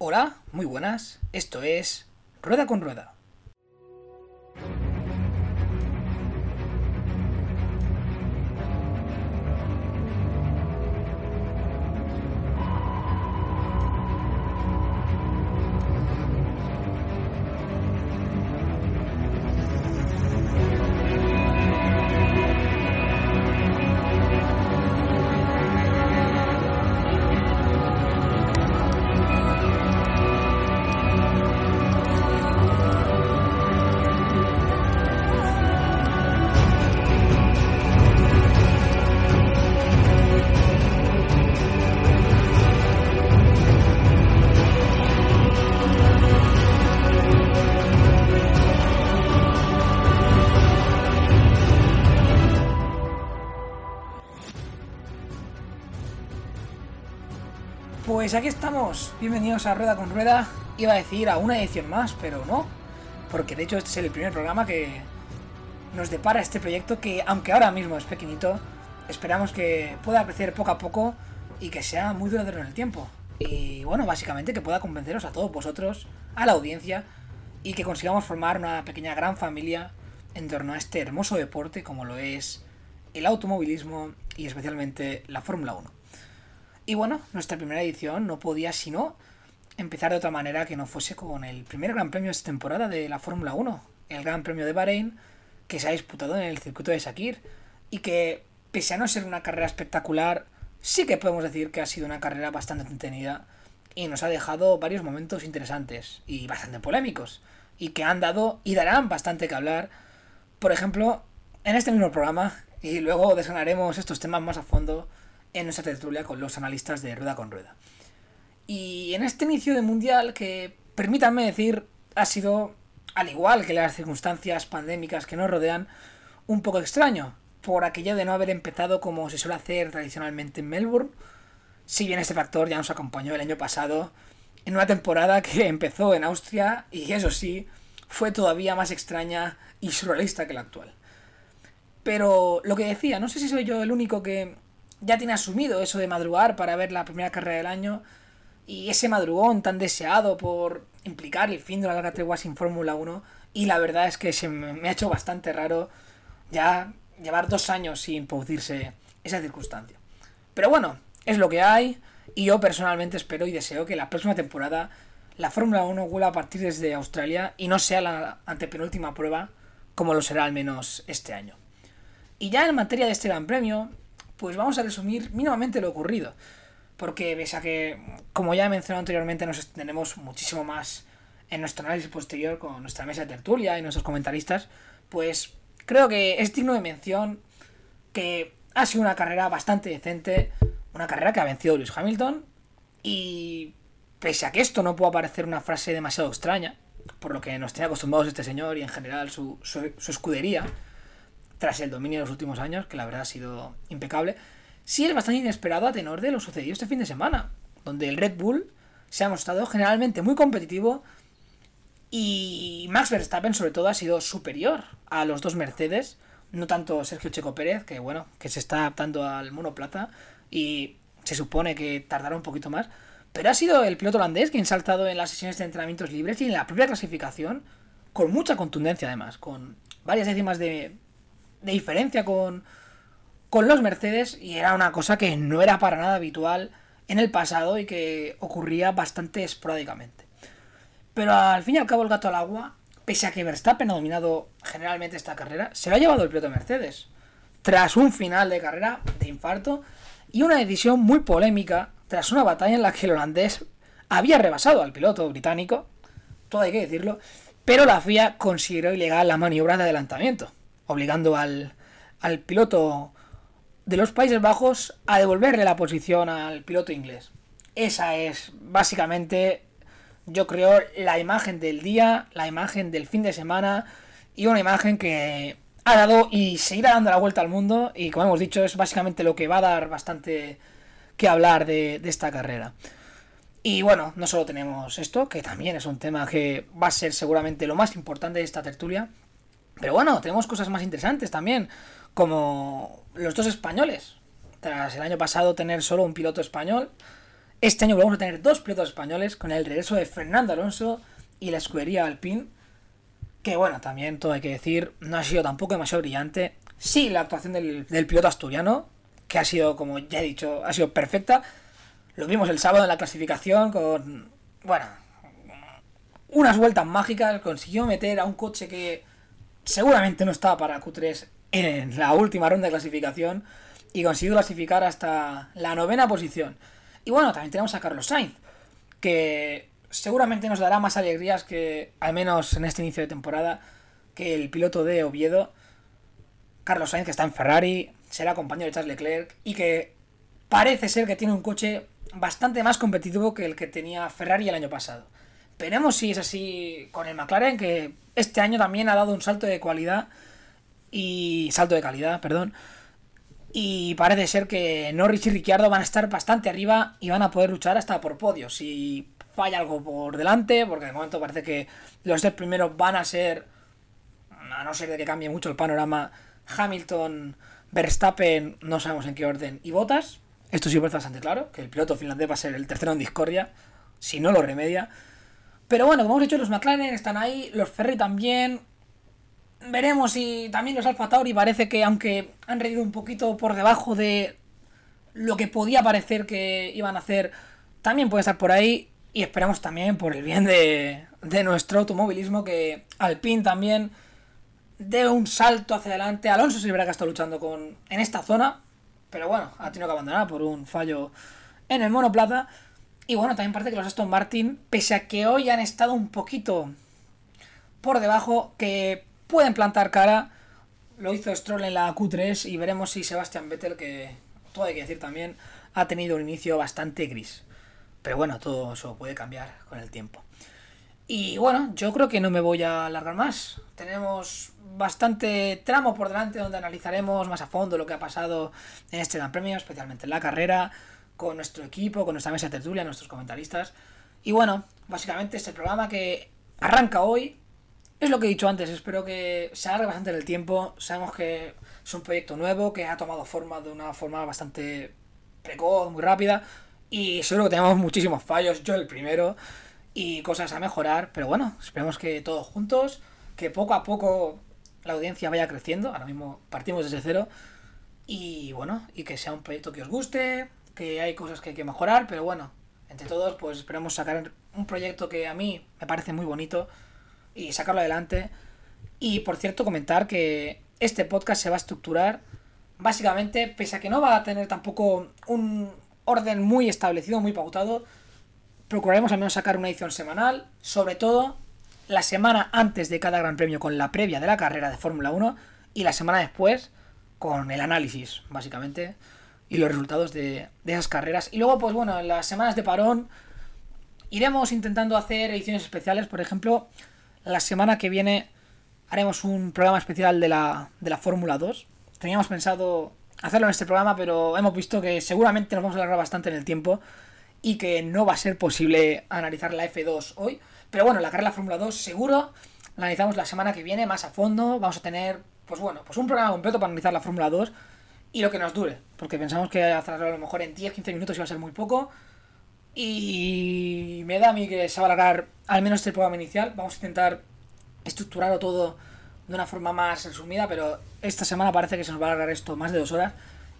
Hola, muy buenas. Esto es Rueda con Rueda. Pues aquí estamos, bienvenidos a Rueda con Rueda. Iba a decir a una edición más, pero no, porque de hecho este es el primer programa que nos depara este proyecto que, aunque ahora mismo es pequeñito, esperamos que pueda crecer poco a poco y que sea muy duradero en el tiempo. Y bueno, básicamente que pueda convenceros a todos vosotros, a la audiencia, y que consigamos formar una pequeña gran familia en torno a este hermoso deporte como lo es el automovilismo y especialmente la Fórmula 1. Y bueno, nuestra primera edición no podía sino empezar de otra manera que no fuese con el primer Gran Premio de esta temporada de la Fórmula 1, el Gran Premio de Bahrein, que se ha disputado en el circuito de Sakir, y que, pese a no ser una carrera espectacular, sí que podemos decir que ha sido una carrera bastante entretenida y nos ha dejado varios momentos interesantes y bastante polémicos, y que han dado y darán bastante que hablar, por ejemplo, en este mismo programa, y luego desgranaremos estos temas más a fondo en nuestra tertulia con los analistas de Rueda con Rueda. Y en este inicio de Mundial, que permítanme decir, ha sido, al igual que las circunstancias pandémicas que nos rodean, un poco extraño, por aquello de no haber empezado como se suele hacer tradicionalmente en Melbourne, si bien este factor ya nos acompañó el año pasado, en una temporada que empezó en Austria y eso sí, fue todavía más extraña y surrealista que la actual. Pero lo que decía, no sé si soy yo el único que ya tiene asumido eso de madrugar para ver la primera carrera del año y ese madrugón tan deseado por implicar el fin de la larga tregua sin Fórmula 1 y la verdad es que se me ha hecho bastante raro ya llevar dos años sin producirse esa circunstancia. Pero bueno, es lo que hay y yo personalmente espero y deseo que la próxima temporada la Fórmula 1 vuelva a partir desde Australia y no sea la antepenúltima prueba como lo será al menos este año. Y ya en materia de este Gran Premio, pues vamos a resumir mínimamente lo ocurrido. Porque pese a que, como ya he mencionado anteriormente, nos extendemos muchísimo más en nuestro análisis posterior con nuestra mesa de tertulia y nuestros comentaristas, pues creo que es digno de mención que ha sido una carrera bastante decente, una carrera que ha vencido Lewis Hamilton y pese a que esto no pueda parecer una frase demasiado extraña, por lo que nos tiene acostumbrados este señor y en general su, su, su escudería, tras el dominio de los últimos años, que la verdad ha sido impecable, sí es bastante inesperado a tenor de lo sucedido este fin de semana, donde el Red Bull se ha mostrado generalmente muy competitivo y Max Verstappen sobre todo ha sido superior a los dos Mercedes, no tanto Sergio Checo Pérez, que bueno, que se está adaptando al monoplata y se supone que tardará un poquito más, pero ha sido el piloto holandés quien ha saltado en las sesiones de entrenamientos libres y en la propia clasificación con mucha contundencia además, con varias décimas de, de diferencia con, con los Mercedes y era una cosa que no era para nada habitual en el pasado y que ocurría bastante esporádicamente. Pero al fin y al cabo el gato al agua, pese a que Verstappen ha dominado generalmente esta carrera, se lo ha llevado el piloto de Mercedes. Tras un final de carrera de infarto y una decisión muy polémica tras una batalla en la que el holandés había rebasado al piloto británico, todo hay que decirlo, pero la FIA consideró ilegal la maniobra de adelantamiento obligando al, al piloto de los Países Bajos a devolverle la posición al piloto inglés. Esa es básicamente, yo creo, la imagen del día, la imagen del fin de semana y una imagen que ha dado y seguirá dando la vuelta al mundo y como hemos dicho es básicamente lo que va a dar bastante que hablar de, de esta carrera. Y bueno, no solo tenemos esto, que también es un tema que va a ser seguramente lo más importante de esta tertulia, pero bueno, tenemos cosas más interesantes también, como los dos españoles. Tras el año pasado tener solo un piloto español, Este año vamos a tener dos pilotos españoles con el regreso de Fernando Alonso y la escudería Alpine. Que bueno, también todo hay que decir, no ha sido tampoco demasiado brillante. Sí, la actuación del, del piloto asturiano, que ha sido, como ya he dicho, ha sido perfecta. Lo vimos el sábado en la clasificación con, bueno, unas vueltas mágicas. Consiguió meter a un coche que seguramente no estaba para Q3 en la última ronda de clasificación y consiguió clasificar hasta la novena posición. Y bueno, también tenemos a Carlos Sainz, que seguramente nos dará más alegrías que, al menos en este inicio de temporada, que el piloto de Oviedo, Carlos Sainz, que está en Ferrari, será compañero de Charles Leclerc y que parece ser que tiene un coche bastante más competitivo que el que tenía Ferrari el año pasado. Veremos si es así con el McLaren, que este año también ha dado un salto de cualidad y salto de calidad, perdón. Y parece ser que Norris y Ricciardo van a estar bastante arriba y van a poder luchar hasta por podios. Si falla algo por delante, porque de momento parece que los tres primeros van a ser, a no ser de que cambie mucho el panorama, Hamilton, Verstappen, no sabemos en qué orden, y Botas. Esto sí parece bastante claro, que el piloto finlandés va a ser el tercero en discordia, si no lo remedia. Pero bueno, como hemos dicho, los McLaren están ahí, los Ferry también, veremos si también los Alfa Tauri parece que aunque han reído un poquito por debajo de lo que podía parecer que iban a hacer, también puede estar por ahí y esperamos también por el bien de, de nuestro automovilismo que Alpine también dé un salto hacia adelante. Alonso se verá que está luchando con en esta zona, pero bueno, ha tenido que abandonar por un fallo en el monoplata. Y bueno, también parece que los Aston Martin, pese a que hoy han estado un poquito por debajo, que pueden plantar cara. Lo hizo Stroll en la Q3 y veremos si Sebastian Vettel, que todo hay que decir también, ha tenido un inicio bastante gris. Pero bueno, todo eso puede cambiar con el tiempo. Y bueno, yo creo que no me voy a alargar más. Tenemos bastante tramo por delante donde analizaremos más a fondo lo que ha pasado en este Gran Premio, especialmente en la carrera, con nuestro equipo, con nuestra mesa de tertulia, nuestros comentaristas. Y bueno, básicamente este programa que arranca hoy, es lo que he dicho antes, espero que se alargue bastante en el tiempo. Sabemos que es un proyecto nuevo que ha tomado forma de una forma bastante precoz, muy rápida. Y seguro que tenemos muchísimos fallos, yo el primero, y cosas a mejorar. Pero bueno, esperemos que todos juntos, que poco a poco la audiencia vaya creciendo. Ahora mismo partimos desde cero. Y bueno, y que sea un proyecto que os guste, que hay cosas que hay que mejorar, pero bueno, entre todos, pues esperemos sacar un proyecto que a mí me parece muy bonito y sacarlo adelante. Y por cierto, comentar que este podcast se va a estructurar básicamente, pese a que no va a tener tampoco un orden muy establecido, muy pautado, procuraremos al menos sacar una edición semanal, sobre todo la semana antes de cada gran premio con la previa de la carrera de Fórmula 1 y la semana después con el análisis, básicamente, y los resultados de, de esas carreras. Y luego, pues bueno, en las semanas de parón iremos intentando hacer ediciones especiales, por ejemplo, la semana que viene haremos un programa especial de la, de la Fórmula 2. Teníamos pensado hacerlo en este programa, pero hemos visto que seguramente nos vamos a alargar bastante en el tiempo y que no va a ser posible analizar la F2 hoy. Pero bueno, la carrera de la Fórmula 2 seguro la analizamos la semana que viene más a fondo. Vamos a tener, pues bueno, pues un programa completo para analizar la Fórmula 2 y lo que nos dure. Porque pensamos que hacerlo a lo mejor en 10-15 minutos iba a ser muy poco. Y me da a mí que se va a alargar al menos este programa inicial. Vamos a intentar estructurarlo todo de una forma más resumida, pero esta semana parece que se nos va a alargar esto más de dos horas.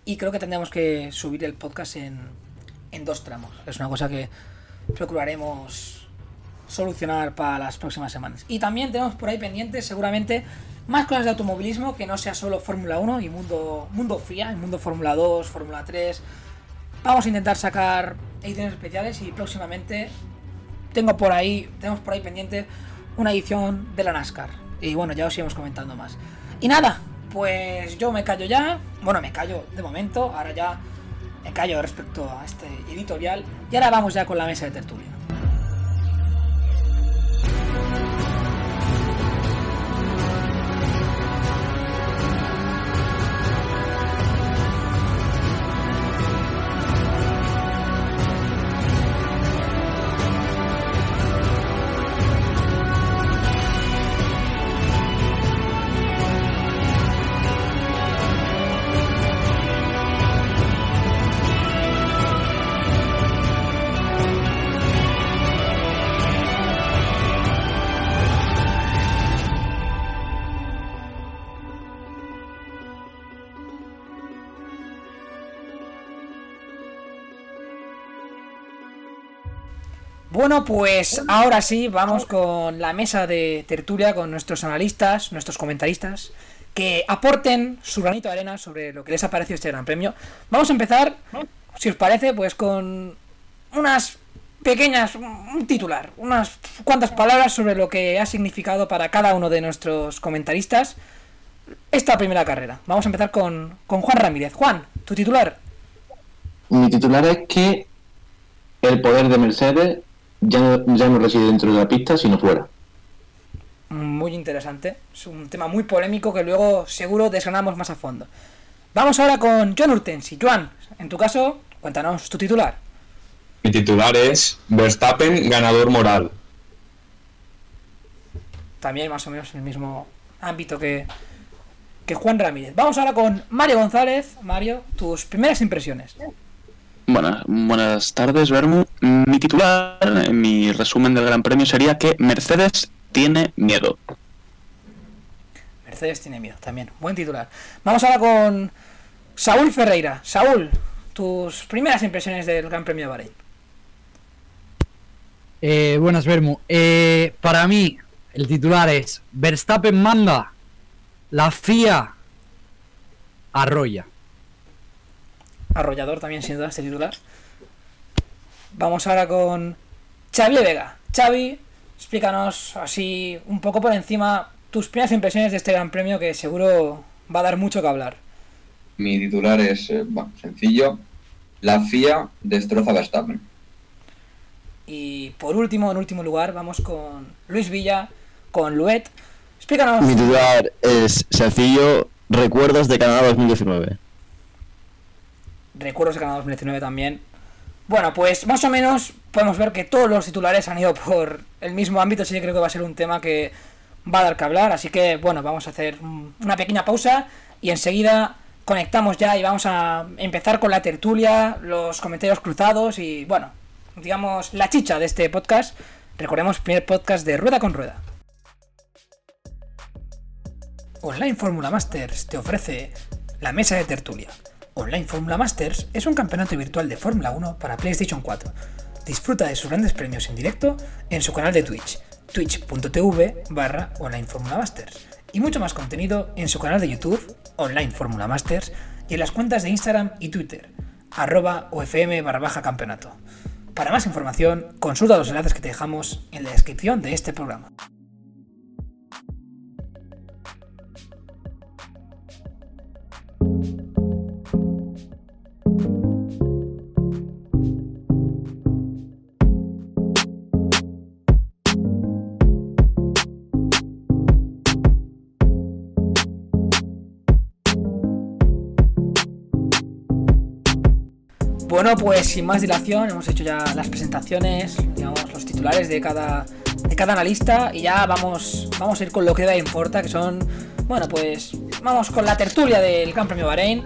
Y creo que tendremos que subir el podcast en, en dos tramos. Es una cosa que procuraremos solucionar para las próximas semanas. Y también tenemos por ahí pendientes seguramente más cosas de automovilismo que no sea solo Fórmula 1 y mundo, mundo FIA, el mundo Fórmula 2, Fórmula 3. Vamos a intentar sacar ediciones especiales y próximamente tengo por ahí, tenemos por ahí pendiente una edición de la NASCAR. Y bueno, ya os iremos comentando más. Y nada, pues yo me callo ya. Bueno, me callo de momento, ahora ya me callo respecto a este editorial. Y ahora vamos ya con la mesa de tertulia. Bueno, pues ahora sí, vamos con la mesa de tertulia con nuestros analistas, nuestros comentaristas, que aporten su granito de arena sobre lo que les ha parecido este gran premio. Vamos a empezar, si os parece, pues con unas pequeñas, un titular, unas cuantas palabras sobre lo que ha significado para cada uno de nuestros comentaristas esta primera carrera. Vamos a empezar con, con Juan Ramírez. Juan, tu titular. Mi titular es que el poder de Mercedes ya no, ya no reside dentro de la pista, sino fuera. Muy interesante. Es un tema muy polémico que luego seguro desgranamos más a fondo. Vamos ahora con John Urtensi. Joan, en tu caso, cuéntanos tu titular. Mi titular es Verstappen ganador moral. También más o menos en el mismo ámbito que, que Juan Ramírez. Vamos ahora con Mario González. Mario, tus primeras impresiones. Buenas, buenas tardes, Bermu. Mi titular, en mi resumen del Gran Premio sería que Mercedes tiene miedo. Mercedes tiene miedo, también. Buen titular. Vamos ahora con Saúl Ferreira. Saúl, tus primeras impresiones del Gran Premio de Bahrein. Eh, buenas, Bermu. Eh, para mí, el titular es Verstappen manda, la FIA arrolla arrollador también sin duda este titular. Vamos ahora con Xavi Vega. Xavi, explícanos así un poco por encima tus primeras impresiones de este gran premio que seguro va a dar mucho que hablar. Mi titular es eh, bueno, sencillo. La FIA destroza Verstappen. Y por último, en último lugar, vamos con Luis Villa, con Luet. Explícanos. Mi titular es sencillo. Recuerdos de Canadá 2019 recuerdos de Canadá 2019 también. Bueno, pues más o menos podemos ver que todos los titulares han ido por el mismo ámbito, así que creo que va a ser un tema que va a dar que hablar. Así que bueno, vamos a hacer una pequeña pausa y enseguida conectamos ya y vamos a empezar con la tertulia, los comentarios cruzados y bueno, digamos la chicha de este podcast. Recordemos, primer podcast de Rueda con Rueda. Online Fórmula Masters te ofrece la mesa de tertulia Online Fórmula Masters es un campeonato virtual de Fórmula 1 para PlayStation 4. Disfruta de sus grandes premios en directo en su canal de Twitch, twitch.tv barra Online Fórmula Masters, y mucho más contenido en su canal de YouTube, Online Fórmula Masters, y en las cuentas de Instagram y Twitter, arroba OFM barra campeonato. Para más información, consulta los enlaces que te dejamos en la descripción de este programa. Bueno, pues sin más dilación, hemos hecho ya las presentaciones, digamos, los titulares de cada, de cada analista y ya vamos, vamos a ir con lo que da importa, que son, bueno, pues vamos con la tertulia del Gran Premio Bahrein.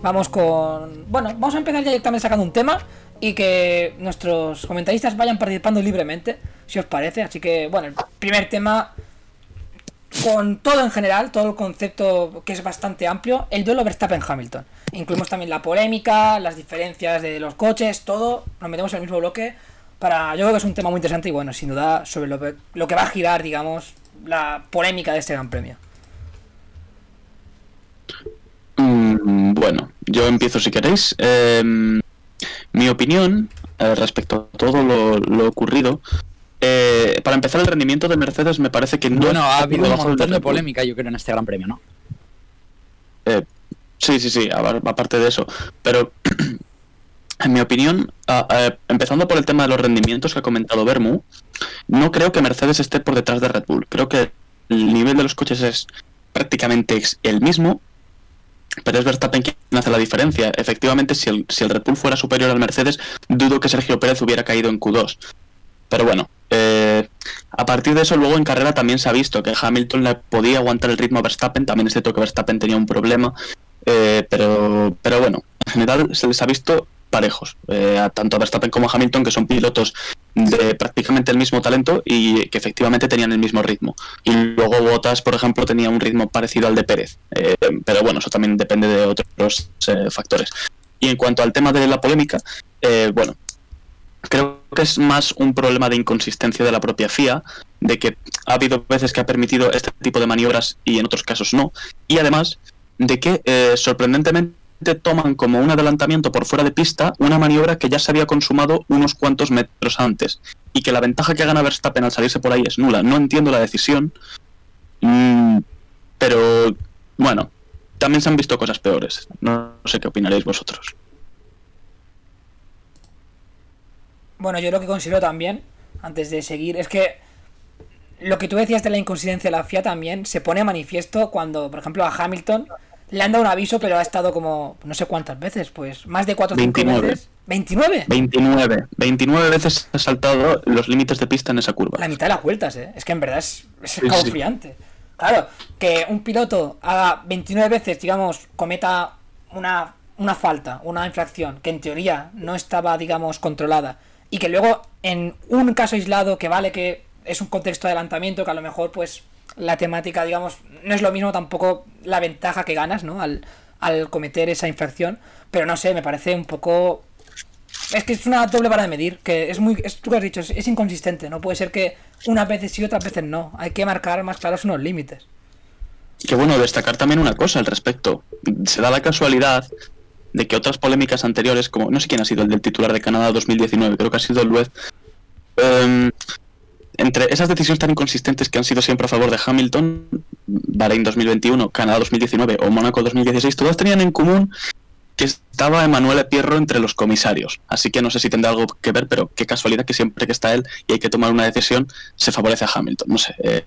Vamos con, bueno, vamos a empezar ya directamente sacando un tema y que nuestros comentaristas vayan participando libremente, si os parece. Así que, bueno, el primer tema con todo en general, todo el concepto que es bastante amplio, el duelo Verstappen-Hamilton. Incluimos también la polémica, las diferencias de los coches, todo, nos metemos en el mismo bloque. Para, yo creo que es un tema muy interesante y bueno, sin duda sobre lo que, lo que va a girar, digamos, la polémica de este Gran Premio. Mm, bueno, yo empiezo si queréis. Em, mi opinión eh, respecto a todo lo ocurrido eh, para empezar, el rendimiento de Mercedes me parece que no. Bueno, ha habido un montón de polémica, yo creo, en este Gran Premio, ¿no? Eh, sí, sí, sí, aparte de eso. Pero, en mi opinión, empezando por el tema de los rendimientos que ha comentado Bermu, no creo que Mercedes esté por detrás de Red Bull. Creo que el nivel de los coches es prácticamente el mismo, pero es Verstappen quien hace la diferencia. Efectivamente, si el, si el Red Bull fuera superior al Mercedes, dudo que Sergio Pérez hubiera caído en Q2. Pero bueno, eh, a partir de eso, luego en carrera también se ha visto que Hamilton le podía aguantar el ritmo a Verstappen. También es cierto que Verstappen tenía un problema. Eh, pero, pero bueno, en general se les ha visto parejos, eh, tanto a Verstappen como a Hamilton, que son pilotos de prácticamente el mismo talento y que efectivamente tenían el mismo ritmo. Y luego Bottas, por ejemplo, tenía un ritmo parecido al de Pérez. pero bueno, eso también depende de otros factores. Y en cuanto al tema de la polémica, bueno, creo que es más un problema de inconsistencia de la propia FIA, de que ha habido veces que ha permitido este tipo de maniobras y en otros casos no, y además de que eh, sorprendentemente toman como un adelantamiento por fuera de pista una maniobra que ya se había consumado unos cuantos metros antes y que la ventaja que gana Verstappen al salirse por ahí es nula. No entiendo la decisión, mm, pero bueno, también se han visto cosas peores. No sé qué opinaréis vosotros. Bueno, yo lo que considero también, antes de seguir, es que lo que tú decías de la inconsistencia de la FIA también se pone a manifiesto cuando, por ejemplo, a Hamilton le han dado un aviso, pero ha estado como no sé cuántas veces, pues más de 4 o 5 29. veces. ¿29? 29. 29 veces ha saltado los límites de pista en esa curva. La mitad de las vueltas, ¿eh? Es que en verdad es, es Sí, escalofriante. Claro, que un piloto haga 29 veces, digamos, cometa una, una falta, una infracción, que en teoría no estaba, digamos, controlada, y que luego en un caso aislado, que vale que es un contexto de adelantamiento, que a lo mejor, pues, la temática, digamos, no es lo mismo tampoco la ventaja que ganas, ¿no? Al, al cometer esa infracción, pero no sé, me parece un poco es que es una doble vara de medir, que es muy, es, tú has dicho, es, es inconsistente, no puede ser que unas veces sí, otras veces no, hay que marcar más claros unos límites. Que bueno, destacar también una cosa al respecto. Se da la casualidad de que otras polémicas anteriores, como no sé quién ha sido el del titular de Canadá 2019, creo que ha sido el Luez, em, entre esas decisiones tan inconsistentes que han sido siempre a favor de Hamilton, Bahrein 2021, Canadá 2019 o Mónaco 2016, todas tenían en común que estaba Emanuele Pierro entre los comisarios. Así que no sé si tendrá algo que ver, pero qué casualidad que siempre que está él y hay que tomar una decisión, se favorece a Hamilton. No sé. eh,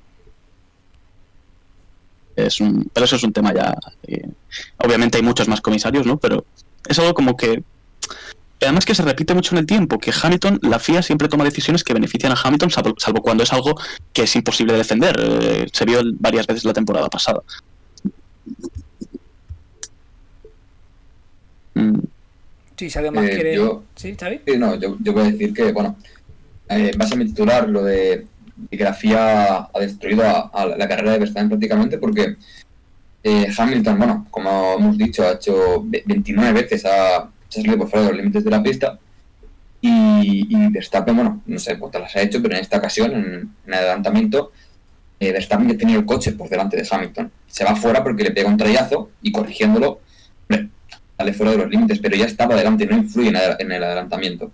es un, pero eso es un tema ya. eh, obviamente hay muchos más comisarios, ¿no? Pero es algo como que. Además que se repite mucho en el tiempo, que Hamilton, la FIA siempre toma decisiones que benefician a Hamilton, salvo, salvo cuando es algo que es imposible de defender. Eh, se vio varias veces la temporada pasada. Mm, Sí, si alguien más Eh, quiere... yo- ¿Sí, Xavi? Sí, no, yo, yo voy a decir que, bueno, eh, en base a mi titular, lo de, la FIA ha destruido a, la carrera de Verstappen prácticamente porque eh, Hamilton, bueno, como hemos dicho, ha hecho ve- 29 veces, ha, se por fuera de los límites de la pista y, y Verstappen, bueno, no sé cuántas las ha hecho, pero en esta ocasión, en, en el adelantamiento, eh, Verstappen ya tenía el coche por delante de Hamilton. Se va fuera porque le pega un trayazo y corrigiéndolo, sale fuera de los límites, pero ya estaba delante, no influye en el adelantamiento.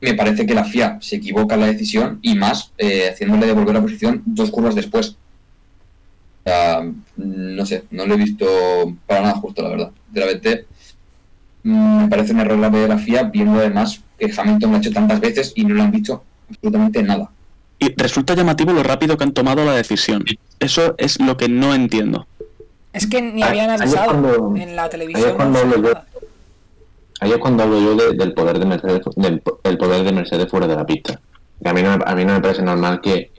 Me parece que la FIA se equivoca en la decisión y más eh, haciéndole devolver la posición dos curvas después. O sea, no sé, no lo he visto para nada justo, la verdad. Mm, me parece un error grave de la FIA, viendo además que Hamilton lo ha hecho tantas veces y no le han dicho absolutamente nada. Y resulta llamativo lo rápido que han tomado la decisión. Eso es lo que no entiendo. Es que ni habían avisado cuando- en la televisión. cuando no. Ahí es cuando hablo yo de- del poder de Mercedes, del po- el poder de Mercedes fuera de la pista. A mí no, me- parece normal que,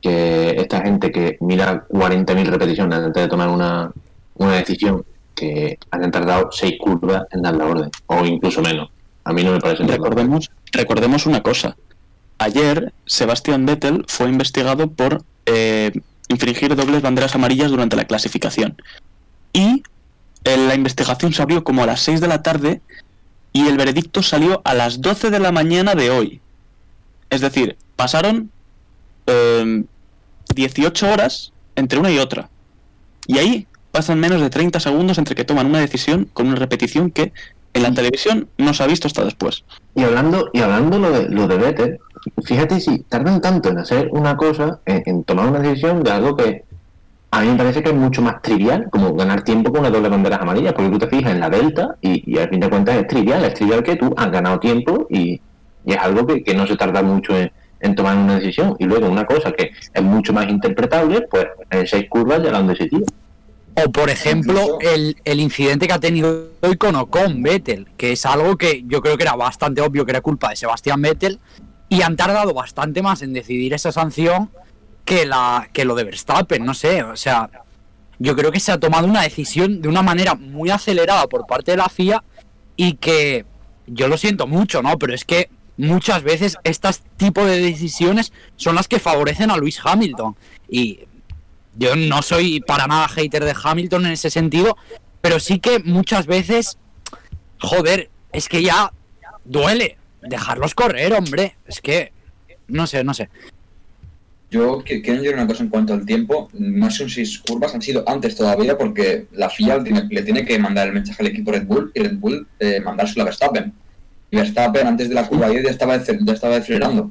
que esta gente que mira 40.000 repeticiones antes de tomar una, una decisión, que hayan tardado seis curvas en dar la orden, o incluso menos. A mí no me parece normal. Recordemos, recordemos una cosa. Ayer, Sebastián Vettel fue investigado por eh, infringir dobles banderas amarillas durante la clasificación. Y eh, la investigación se abrió como a las 6 de la tarde y el veredicto salió a las 12 de la mañana de hoy. Es decir, pasaron eh, 18 horas entre una y otra. Y ahí pasan menos de 30 segundos entre que toman una decisión con una repetición que en la televisión no se ha visto hasta después. Y hablando, y hablando lo de, lo de Vettel, fíjate si tardan tanto en hacer una cosa, en, en tomar una decisión de algo que a mí me parece que es mucho más trivial, como ganar tiempo con una doble bandera amarilla, porque tú te fijas en la delta y, y al fin de cuentas es trivial, es trivial que tú has ganado tiempo y, y es algo que, que no se tarda mucho en, en tomar una decisión. Y luego una cosa que es mucho más interpretable, pues en seis curvas ya la han decidido. O por ejemplo, el, el incidente que ha tenido hoy con Ocon Vettel, que es algo que yo creo que era bastante obvio que era culpa de Sebastián Vettel, y han tardado bastante más en decidir esa sanción que la que lo de Verstappen, no sé, o sea, yo creo que se ha tomado una decisión de una manera muy acelerada por parte de la FIA y que yo lo siento mucho, ¿no? Pero es que muchas veces estas tipo de decisiones son las que favorecen a Luis Hamilton y yo no soy para nada hater de Hamilton en ese sentido, pero sí que muchas veces, joder, es que ya duele. dejarlos correr, hombre. Es que, no sé, no sé. Yo quiero añadir una cosa en cuanto al tiempo. No son seis curvas, han sido antes todavía porque la FIA le tiene, le tiene que mandar el mensaje al equipo Red Bull y Red Bull eh, mandárselo a Verstappen. Y Verstappen antes de la curva 10 ya estaba, ya estaba acelerando.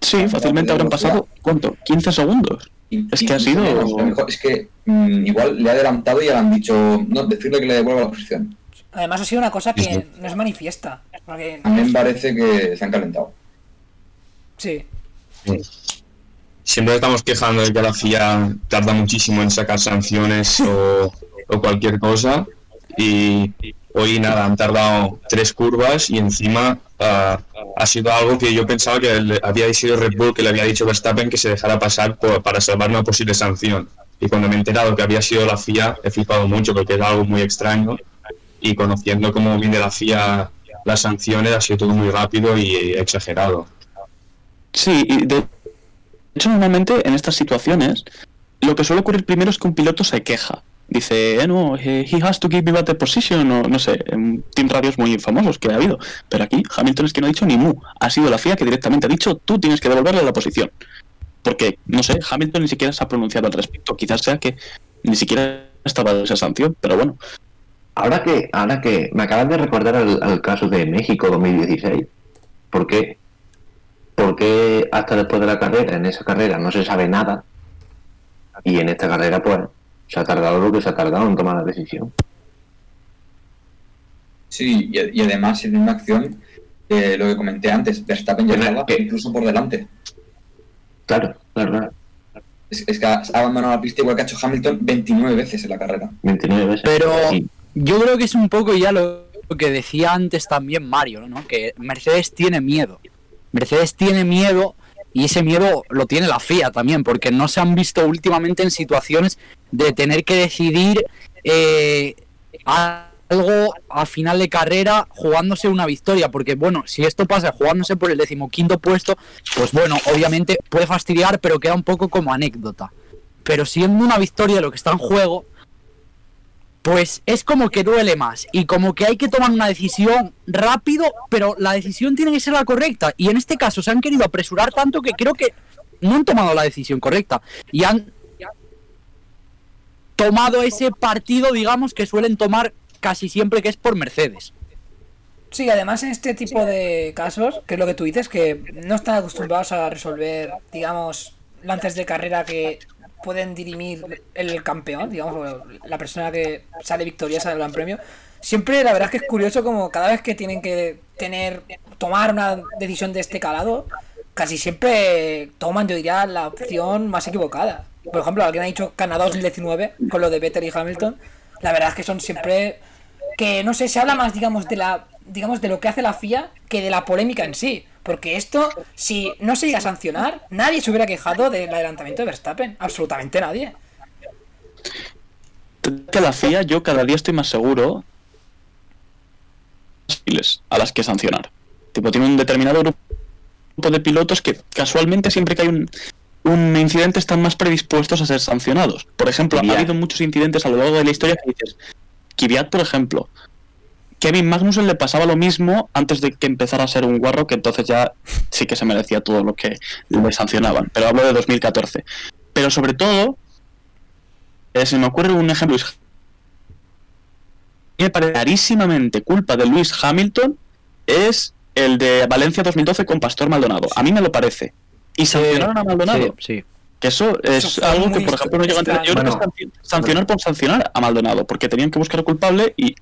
Sí, fácilmente habrán pasado, ¿cuánto? 15 segundos. Y- Es y- que ha sido- mejor es que mm, igual le ha adelantado y ya le han dicho, no, decirle que le devuelva la posición. Además ha sido una cosa que no es manifiesta. Porque, A mí me parece que se han calentado. sí. Siempre estamos quejando de que la FIA tarda muchísimo en sacar sanciones o, cualquier cosa. Y hoy nada, han tardado tres curvas y encima ah, ha sido algo que yo pensaba que había sido Red Bull que le había dicho Verstappen que se dejara pasar para salvar una posible sanción. Y cuando me he enterado que había sido la FIA, he flipado mucho porque es algo muy extraño. Y conociendo cómo viene la FIA las sanciones, ha sido todo muy rápido y exagerado. Sí, y de hecho normalmente en estas situaciones lo que suele ocurrir primero es que un piloto se queja. Dice, eh, no, eh, he has to give me better position, o no sé, en team muy famosos que ha habido. Pero aquí Hamilton es que no ha dicho ni mu. Ha sido la FIA que directamente ha dicho, tú tienes que devolverle la posición. Porque, no sé, Hamilton ni siquiera se ha pronunciado al respecto. Quizás sea que ni siquiera estaba esa sanción, pero bueno. Ahora que, ahora que me acabas de recordar al, caso de México 2016, ¿por qué? ¿Por qué hasta después de la carrera, en esa carrera no se sabe nada? Y en esta carrera, pues, se ha tardado lo que se ha tardado en tomar la decisión. Sí, y, y además en una acción, eh, lo que comenté antes, Verstappen ya estaba que- incluso por delante. Claro, claro, claro. Es, es que ha abandonado la pista igual que ha hecho Hamilton 29 veces en la carrera. 29 veces. Pero- Yo creo que es un poco ya lo que decía antes también Mario, ¿no? Que Mercedes tiene miedo. Mercedes tiene miedo y ese miedo lo tiene la FIA también, porque no se han visto últimamente en situaciones de tener que decidir eh, algo a final de carrera jugándose una victoria, porque bueno, si esto pasa jugándose por el decimoquinto puesto, pues bueno, obviamente puede fastidiar, pero queda un poco como anécdota. Pero siendo una victoria lo que está en juego, pues es como que duele más y como que hay que tomar una decisión rápido, pero la decisión tiene que ser la correcta. Y en este caso se han querido apresurar tanto que creo que no han tomado la decisión correcta y han tomado ese partido, digamos, que suelen tomar casi siempre que es por Mercedes. Sí, además en este tipo de casos, que es lo que tú dices, que no están acostumbrados a resolver, digamos, lances de carrera que pueden dirimir el campeón, digamos, la persona que sale victoriosa del Gran Premio. Siempre la verdad es que es curioso como cada vez que tienen que tener, tomar una decisión de este calado, casi siempre toman, yo diría, la opción más equivocada. Por ejemplo, alguien ha dicho Canadá 2019 con lo de Vettel y Hamilton. La verdad es que son siempre que no sé, se habla más, digamos, de la digamos de lo que hace la FIA que de la polémica en sí. Porque esto, si no se llega a sancionar, nadie se hubiera quejado del adelantamiento de Verstappen. Absolutamente nadie. que la FIA yo cada día estoy más seguro a las que sancionar. Tipo, tiene un determinado grupo de pilotos que casualmente siempre que hay un, un incidente están más predispuestos a ser sancionados. Por ejemplo, Kvyat. ha habido muchos incidentes a lo largo de la historia que dices, Kvyat, por ejemplo, Kevin Magnussen le pasaba lo mismo antes de que empezara a ser un guarro, que entonces ya sí que se merecía todo lo que le sancionaban. Pero hablo de 2014. Pero sobre todo, eh, se me ocurre un ejemplo. Luis me parece clarísimamente culpa de Luis Hamilton es el de Valencia 2012 con Pastor Maldonado. A mí me lo parece. Y sancionaron a Maldonado. Sí, sí. Que eso es Eso algo que, por ejemplo, no llega a entender. Yo creo que sancionar por sancionar a Maldonado, porque tenían que buscar culpable y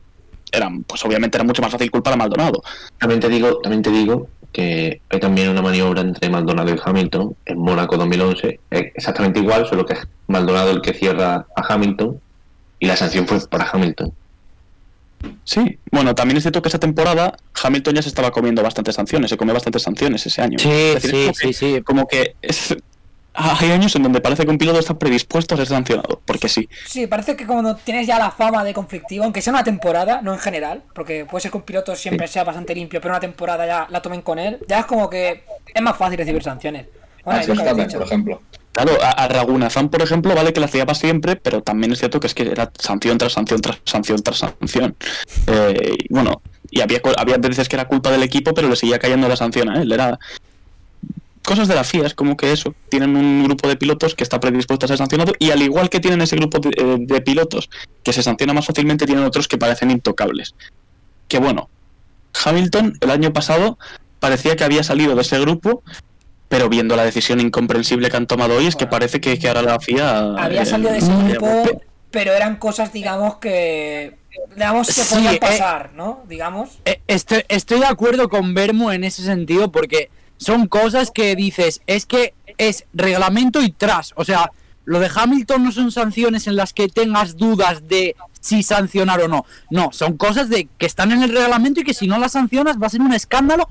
eran, pues obviamente era mucho más fácil culpar a Maldonado. También te digo, también te digo que hay también una maniobra entre Maldonado y Hamilton en Mónaco 2011, eh, exactamente igual, solo que es Maldonado el que cierra a Hamilton y la sanción fue para Hamilton. Sí, bueno, también es cierto que esa temporada Hamilton ya se estaba comiendo bastantes sanciones, se comió bastantes sanciones ese año. Sí, Es decir, sí, es como que- sí, sí. Como que es- hay años en donde parece que un piloto está predispuesto a ser sancionado, porque sí. Sí, parece que cuando tienes ya la fama de conflictivo, aunque sea una temporada, no en general, porque puede ser que un piloto siempre sea bastante limpio, pero una temporada ya la tomen con él, ya es como que es más fácil recibir sanciones. Bueno, a es lo que habéis Verstappen, dicho. por ejemplo. Claro, a, a Ragunazán, por ejemplo, vale que la hacía para siempre, pero también es cierto que es que era sanción tras sanción tras sanción tras sanción. Eh, y bueno, Y había, había veces que era culpa del equipo, pero le seguía cayendo la sanción a él. Era cosas de la FIA, es como que eso. Tienen un grupo de pilotos que está predispuesto a ser sancionado y al igual que tienen ese grupo de, eh, de pilotos que se sanciona más fácilmente, tienen otros que parecen intocables. Que bueno, Hamilton el año pasado parecía que había salido de ese grupo, pero viendo la decisión incomprensible que han tomado hoy, es que parece que, que ahora la FIA... Había eh, salido de ese eh, grupo, pero eran cosas, digamos, que. Digamos que Sí, podían eh, pasar, ¿no? Digamos. Eh, Estoy, estoy de acuerdo con Bermo en ese sentido porque son cosas que dices, es que es reglamento y tras. O sea, lo de Hamilton no son sanciones en las que tengas dudas de si sancionar o no. No, son cosas de que están en el reglamento y que si no las sancionas va a ser un escándalo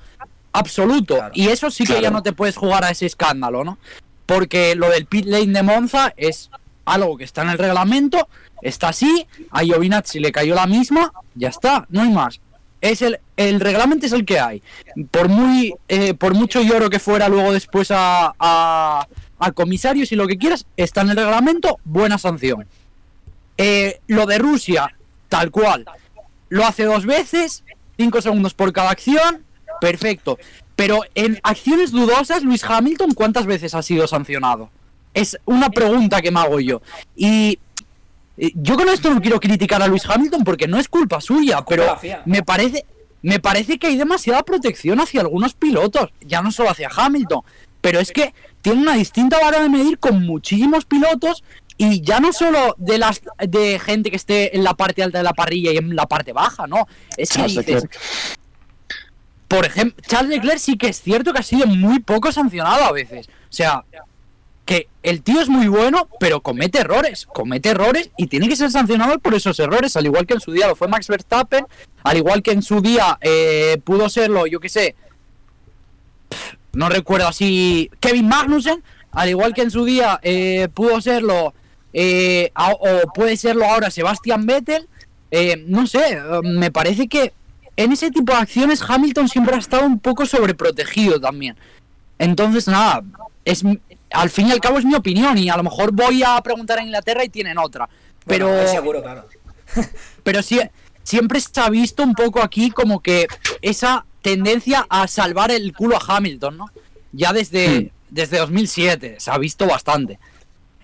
absoluto. Claro. Y eso sí que Claro. ya no te puedes jugar a ese escándalo, ¿no? Porque lo del pit lane de Monza es algo que está en el reglamento, está así, a Giovinazzi le cayó la misma, ya está, no hay más. Es el, el reglamento es el que hay. Por muy eh, por mucho lloro que fuera luego después a, a, comisarios y lo que quieras, está en el reglamento, buena sanción. Eh, lo de Rusia, tal cual. Lo hace dos veces, cinco segundos por cada acción, perfecto. Pero en acciones dudosas, Luis Hamilton, ¿cuántas veces ha sido sancionado? Es una pregunta que me hago yo. Y yo con esto no quiero criticar a Luis Hamilton porque no es culpa suya, pero me parece, me parece que hay demasiada protección hacia algunos pilotos, ya no solo hacia Hamilton, pero es que tiene una distinta vara de medir con muchísimos pilotos y ya no solo de las de gente que esté en la parte alta de la parrilla y en la parte baja, no, es que dices, por ejemplo, Charles Leclerc sí que es cierto que ha sido muy poco sancionado a veces. O sea, que el tío es muy bueno, pero comete errores, comete errores y tiene que ser sancionado por esos errores, al igual que en su día lo fue Max Verstappen, al igual que en su día eh, pudo serlo, yo qué sé, no recuerdo así, Kevin Magnussen, al igual que en su día eh, pudo serlo, eh, o puede serlo ahora Sebastian Vettel, eh, no sé, me parece que en ese tipo de acciones Hamilton siempre ha estado un poco sobreprotegido también. Entonces, nada, es al fin y al cabo es mi opinión y a lo mejor voy a preguntar a Inglaterra y tienen otra. Pero, Bueno, seguro, claro. pero sí, siempre se ha visto un poco aquí como que esa tendencia a salvar el culo a Hamilton, ¿no? Ya desde, desde 2007 se ha visto bastante.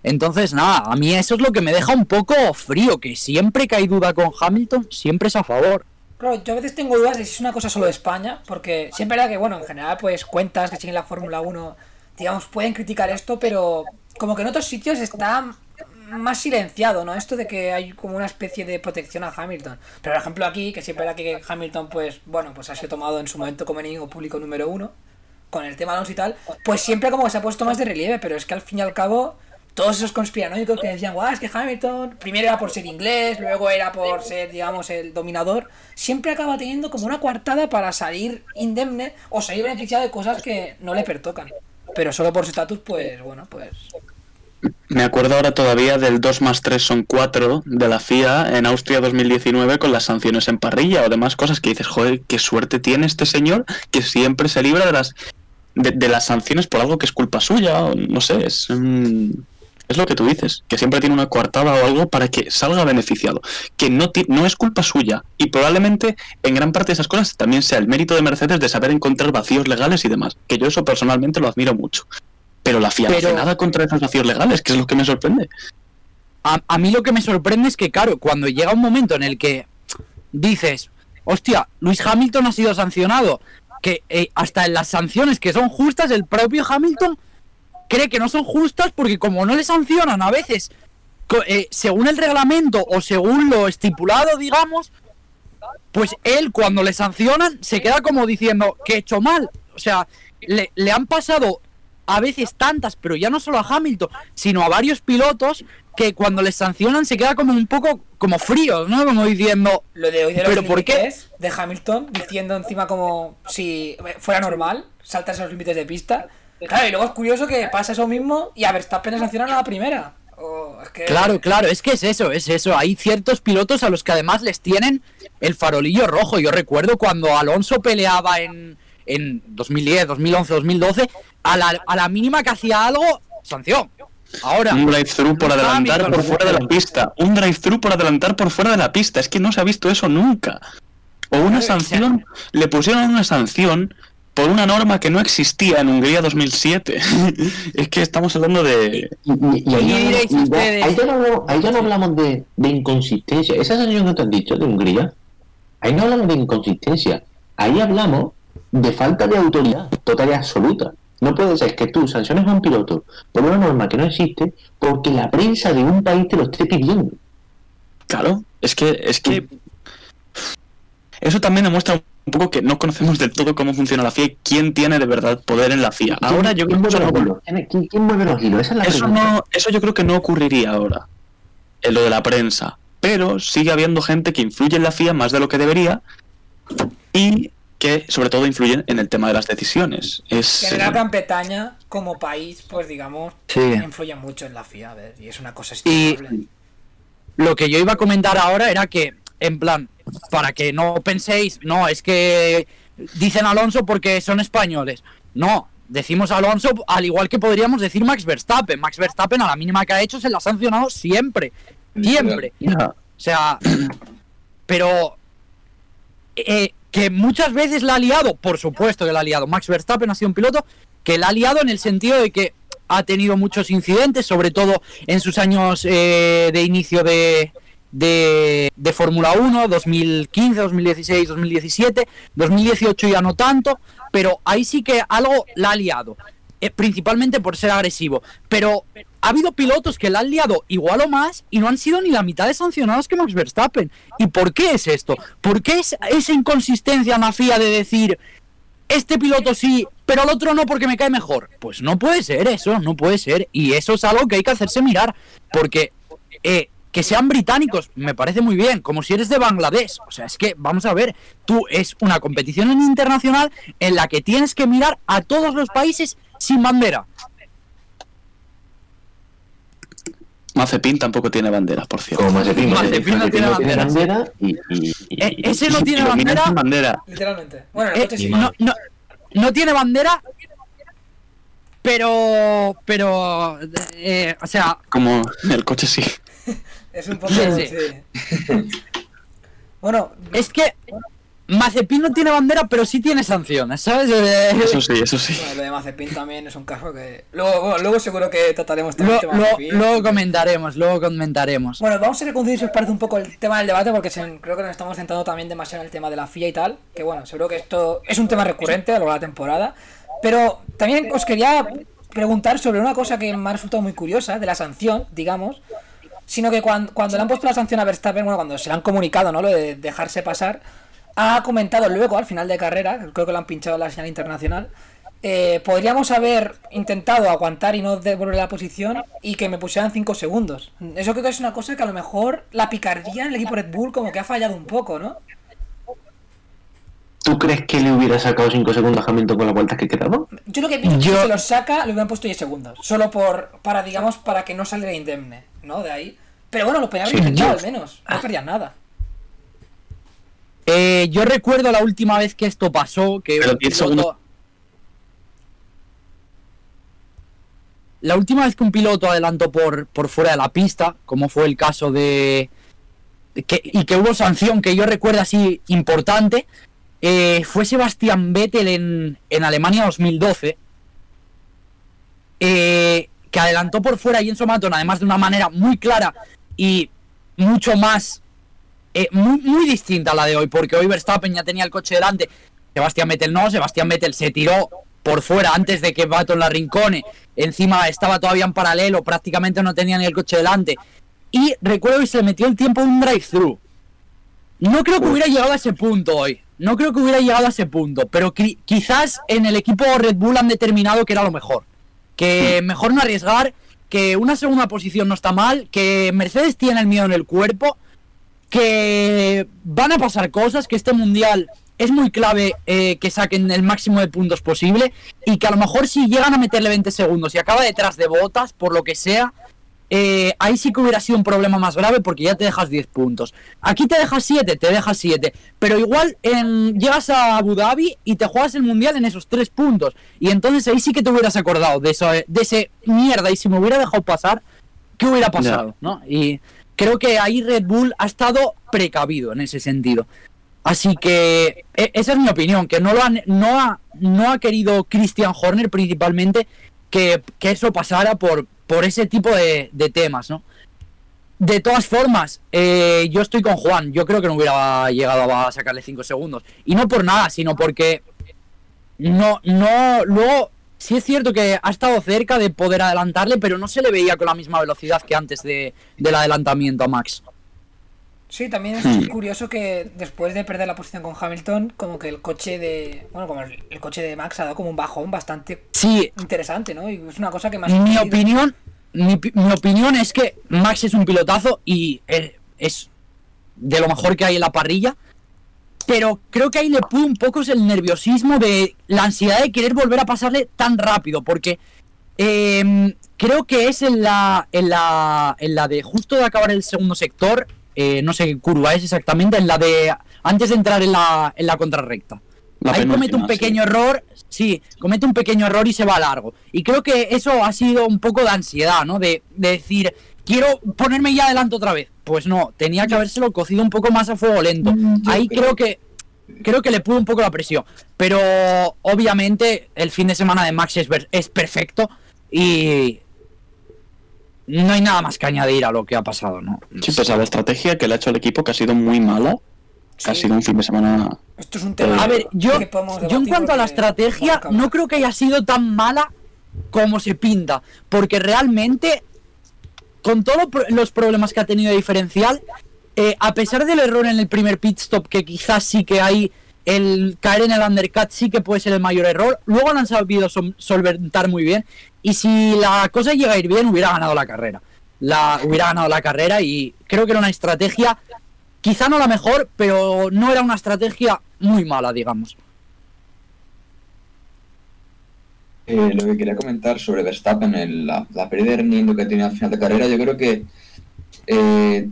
Entonces, nada, a mí eso es lo que me deja un poco frío, que siempre que hay duda con Hamilton, siempre es a favor. Claro, yo a veces tengo dudas de si es una cosa solo de España, porque siempre era que, bueno, en general, pues cuentas que siguen la Fórmula 1, digamos, pueden criticar esto, pero como que en otros sitios está más silenciado, ¿no? Esto de que hay como una especie de protección a Hamilton. Pero, por ejemplo, aquí, que siempre era que Hamilton, pues, bueno, pues ha sido tomado en su momento como enemigo público número uno, con el tema Alonso y tal, pues siempre como que se ha puesto más de relieve, pero es que al fin y al cabo, todos esos conspiranoicos que decían, guau, es que Hamilton primero era por ser inglés, luego era por ser, digamos, el dominador, siempre acaba teniendo como una coartada para salir indemne o salir beneficiado de cosas que no le pertocan. Pero solo por su estatus, pues, bueno, pues... Me acuerdo ahora todavía del 2 más 3 son 4 de la FIA en Austria 2019 con las sanciones en parrilla o demás cosas que dices, joder, qué suerte tiene este señor que siempre se libra de las de, las sanciones por algo que es culpa suya, o no sé, es mm, es lo que tú dices, que siempre tiene una coartada o algo para que salga beneficiado, que no no es culpa suya y probablemente en gran parte de esas cosas también sea el mérito de Mercedes de saber encontrar vacíos legales y demás, que yo eso personalmente lo admiro mucho. Pero la FIA no Pero- hace nada contra esos vacíos legales, que es lo que me sorprende. A, a mí lo que me sorprende es que, claro, cuando llega un momento en el que dices, hostia, Luis Hamilton ha sido sancionado, que eh, hasta en las sanciones que son justas, el propio Hamilton cree que no son justas porque como no le sancionan a veces eh, según el reglamento o según lo estipulado, digamos, pues él cuando le sancionan se queda como diciendo que he hecho mal. O sea, le, le han pasado a veces tantas, pero ya no solo a Hamilton, sino a varios pilotos que cuando les sancionan se queda como un poco como frío, ¿no? Como diciendo, Lo de hoy de los ¿Pero por qué? de Hamilton diciendo encima como si fuera normal saltarse los límites de pista. Claro, y luego es curioso que pasa eso mismo y a Verstappen le sancionan a la primera. Oh, es que... Claro, claro, es que es eso, es eso. Hay ciertos pilotos a los que además les tienen el farolillo rojo. Yo recuerdo cuando Alonso peleaba en, en 2010, 2011, 2012, a la, a la mínima que hacía algo, sanción. Ahora, Un drive-thru por adelantar por fuera de la pista. Un drive-thru por adelantar por fuera de la pista. Es que no se ha visto eso nunca. O una sanción, le pusieron una sanción por una norma que no existía en Hungría 2007. es que estamos hablando de... Y, y- y ahí, ¿Qué no- diréis y ya- ustedes? ahí ya no ahí ya no hablamos de, de inconsistencia. Esa sanción que te has dicho de Hungría, ahí no hablamos de inconsistencia. Ahí hablamos de falta de autoridad total y absoluta. No puede ser que tú sanciones a un piloto por una norma que no existe porque la prensa de un país te lo esté pidiendo. Claro, es que... Es que eso también demuestra un poco que no conocemos del todo cómo funciona la FIA y quién tiene de verdad poder en la FIA. Ahora yo creo ¿Quién que mueve eso los no, hilos? ¿Quién, quién- mueve los hilos? Esa es la eso no- eso yo creo que no ocurriría ahora, en lo de la prensa. Pero sigue habiendo gente que influye en la FIA más de lo que debería y que sobre todo influyen en el tema de las decisiones. Es, Que en la Gran Bretaña, como país, pues digamos, Sí. influye mucho en la FIA, a ver, y es una cosa Y lo que yo iba a comentar ahora era que, en plan, para que no penséis, no, es que dicen Alonso porque son españoles. No, decimos Alonso al igual que podríamos decir Max Verstappen. Max Verstappen a la mínima que ha hecho se la ha sancionado siempre. Siempre. O sea, pero eh, que muchas veces la ha liado, por supuesto que la ha liado. Max Verstappen ha sido un piloto que la ha liado en el sentido de que ha tenido muchos incidentes, sobre todo en sus años eh, de inicio de, de, de Fórmula 1, 2015, 2016, 2017, 2018 ya no tanto, pero ahí sí que algo la ha liado, eh, principalmente por ser agresivo. Pero ha habido pilotos que la han liado igual o más y no han sido ni la mitad de sancionados que Max Verstappen. ¿Y por qué es esto? ¿Por qué es esa inconsistencia en la FIA de decir este piloto sí, pero el otro no porque me cae mejor? Pues no puede ser eso, no puede ser. Y eso es algo que hay que hacerse mirar. Porque eh, que sean británicos me parece muy bien, como si eres de Bangladesh. O sea, es que, vamos a ver, tú es una competición internacional en la que tienes que mirar a todos los países sin bandera. Mazepin tampoco tiene banderas, por cierto. Como Mazepin, Mazepin no tiene bandera y, y- y- Eh, ese no tiene bandera. sin bandera. Literalmente. Bueno, el Eh, coche sí. no, no, no tiene bandera, pero, pero, eh, o sea, Como en el coche sí. Es un poco. Sí, sí. sí. bueno, es que Mazepin no tiene bandera, pero sí tiene sanciones, ¿sabes? Eh, Eso sí, eso sí. bueno, lo de Mazepin también es un caso que. Luego, bueno, luego seguro que trataremos lo- también el tema lo- Mazepin. luego comentaremos, luego comentaremos. Bueno, vamos a reconducir si os parece un poco el tema del debate, porque se- creo que nos estamos centrando también demasiado en el tema de la FIA y tal. Que bueno, seguro que esto es un tema recurrente a lo largo de la temporada. Pero también os quería preguntar sobre una cosa que me ha resultado muy curiosa, de la sanción, digamos. Sino que cuando, cuando le han puesto la sanción a Verstappen, bueno, cuando se le han comunicado, ¿no? Lo de dejarse pasar, ha comentado luego, al final de carrera, creo que lo han pinchado en la señal internacional, eh, podríamos haber intentado aguantar y no devolver la posición y que me pusieran 5 segundos. Eso creo que es una cosa que a lo mejor la picardía en el equipo Red Bull como que ha fallado un poco, ¿no? ¿Tú crees que le hubiera sacado 5 segundos a Hamilton con las vueltas que quedaban? Yo lo que pienso es que Yo- si se los saca, le hubieran puesto 10 segundos. Solo por, para, digamos, para que no saliera indemne, ¿no? De ahí. Pero bueno, lo podían haber intentado al menos. No perdían nada. Eh, yo recuerdo la última vez que esto pasó, que Pero un 10 piloto- segundos. La última vez que un piloto adelantó por, por fuera de la pista, como fue el caso de... que- y que hubo sanción que yo recuerdo así importante, eh, fue Sebastián Vettel en, en Alemania 2012, eh, que adelantó por fuera y en Somaton, además de una manera muy clara y mucho más, eh, muy, distinta a la de hoy, porque hoy Verstappen ya tenía el coche delante, Sebastián Vettel no, Sebastián Vettel se tiró por fuera antes de que Baton la rincone, encima estaba todavía en paralelo, prácticamente no tenía ni el coche delante, y recuerdo que se metió el tiempo de un drive-thru. No creo que hubiera llegado a ese punto hoy. No creo que hubiera llegado a ese punto. Pero qui- quizás en el equipo Red Bull han determinado que era lo mejor. Que mejor no arriesgar. Que una segunda posición no está mal. Que Mercedes tiene el miedo en el cuerpo. Que van a pasar cosas. Que este mundial es muy clave eh, que saquen el máximo de puntos posible. Y que a lo mejor si llegan a meterle 20 segundos y acaba detrás de botas, por lo que sea, eh, ahí sí que hubiera sido un problema más grave porque ya te dejas 10 puntos. Aquí te dejas 7, te dejas 7. Pero igual en, llegas a Abu Dhabi y te juegas el mundial en esos 3 puntos. Y entonces ahí sí que te hubieras acordado de, eso, de ese mierda. Y si me hubiera dejado pasar, ¿qué hubiera pasado? ¿no? Y creo que ahí Red Bull ha estado precavido en ese sentido. Así que e- esa es mi opinión, que no lo han, no ha, no ha querido Christian Horner principalmente que, que eso pasara por, por ese tipo de, de temas, ¿no? De todas formas, eh, yo estoy con Juan. Yo creo que no hubiera llegado a sacarle 5 segundos. Y no por nada, sino porque no, no, luego sí es cierto que ha estado cerca de poder adelantarle, pero no se le veía con la misma velocidad que antes de, del adelantamiento a Max. Sí, también es Hmm. curioso que después de perder la posición con Hamilton, como que el coche de. Bueno, como el, el coche de Max ha dado como un bajón bastante Sí, interesante, ¿no? Y es una cosa que más. mi opinión, mi, mi opinión es que Max es un pilotazo y es de lo mejor que hay en la parrilla. Pero creo que ahí le pudo un poco es el nerviosismo de la ansiedad de querer volver a pasarle tan rápido. Porque eh, creo que es en la, en la, en la de justo de acabar el segundo sector. Eh, no sé qué curva es exactamente, en la de antes de entrar en la, en la contrarrecta. La Ahí comete un pequeño error, sí, comete un pequeño error y se va largo. Y creo que eso ha sido un poco de ansiedad, ¿no? De, de decir, quiero ponerme ya adelante otra vez. Pues no, tenía que habérselo cocido un poco más a fuego lento. Ahí creo que creo que le pudo un poco la presión. Pero obviamente el fin de semana de Max es, es perfecto y no hay nada más que añadir a lo que ha pasado, ¿no? Sí, pese a la estrategia que le ha hecho el equipo, que ha sido muy mala, Sí, ha sido un fin de semana. Esto es un tema. A ver, yo, yo en cuanto a la estrategia, no creo que haya sido tan mala como se pinta. Porque realmente, con todos los problemas que ha tenido de diferencial, eh, a pesar del error en el primer pit stop, que quizás sí que hay el caer en el undercut, sí que puede ser el mayor error, luego lo han sabido sol- solventar muy bien. Y si la cosa llega a ir bien, hubiera ganado la carrera. La, hubiera ganado la carrera y creo que era una estrategia, quizá no la mejor, pero no era una estrategia muy mala, digamos. Eh, lo que quería comentar sobre Verstappen, el- la, la pérdida de rendimiento que tenido al final de carrera, yo creo que eh,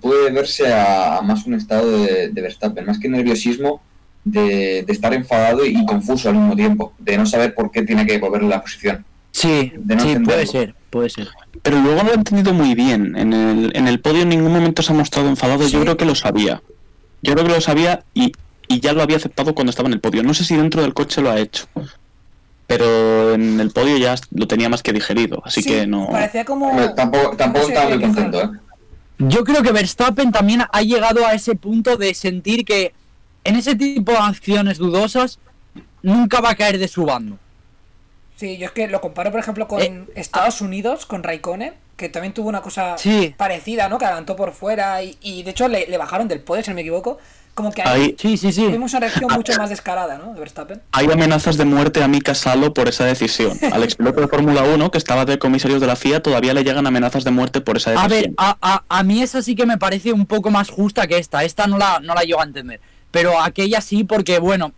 puede verse a, a más un estado de, de Verstappen, más que nerviosismo, de, de estar enfadado y, confuso al mismo tiempo, de no saber por qué tiene que volver la posición. Sí, no sí, puede ser, puede ser. Pero luego lo ha entendido muy bien. En el, en el podio en ningún momento se ha mostrado enfadado. Yo creo que lo sabía. Yo creo que lo sabía y, y ya lo había aceptado cuando estaba en el podio. No sé si dentro del coche lo ha hecho. Pero en el podio ya lo tenía más que digerido. Así Sí, que no. Parecía como. Tampoco tampoco no sé, estaba muy contento, ¿eh? Yo creo que Verstappen también ha llegado a ese punto de sentir que en ese tipo de acciones dudosas nunca va a caer de su bando. Sí, yo es que lo comparo, por ejemplo, con Eh, Estados Unidos, con Raikkonen, que también tuvo una cosa Sí. parecida, ¿no? Que adelantó por fuera y, y de hecho le, le bajaron del podio, si no me equivoco. Como que ahí Hay, Sí, sí, sí. vimos una reacción mucho más descarada, ¿no? De Verstappen. hay amenazas de muerte a Mika Salo por esa decisión. Al expiloto de Fórmula 1, que estaba de comisarios de la FIA, todavía le llegan amenazas de muerte por esa A decisión. ver, a, a- a mí esa sí que me parece un poco más justa que esta. Esta no la, no la llego a entender. Pero aquella sí, porque bueno,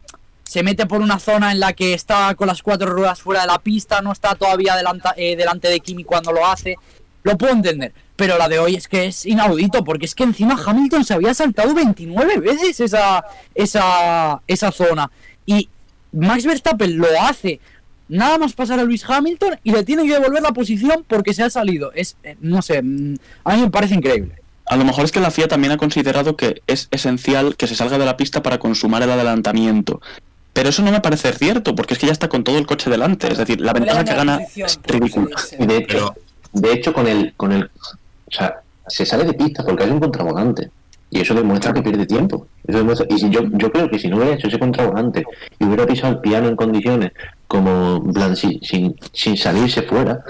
se mete por una zona en la que está con las cuatro ruedas fuera de la pista, no está todavía eh, delante de Kimi cuando lo hace. Lo puedo entender. Pero la de hoy es que es inaudito, porque es que encima Hamilton se había saltado 29 veces esa, esa, esa zona. Y Max Verstappen lo hace nada más pasar a Luis Hamilton y le tiene que devolver la posición porque se ha salido. Es, eh, no sé, mm, a mí me parece increíble. A lo mejor es que la FIA también ha considerado que es esencial que se salga de la pista para consumar el adelantamiento. Pero eso no me parece cierto, porque es que ya está con todo el coche delante. Es decir, la ventaja que gana es ridícula. Y de hecho, de hecho con el, con el, o sea, se sale de pista porque es un contravolante. Y eso demuestra que pierde tiempo. Eso demuestra- y si yo, yo creo que si no hubiera hecho ese contravolante y hubiera pisado el piano en condiciones como plan, sin, sin, sin salirse fuera,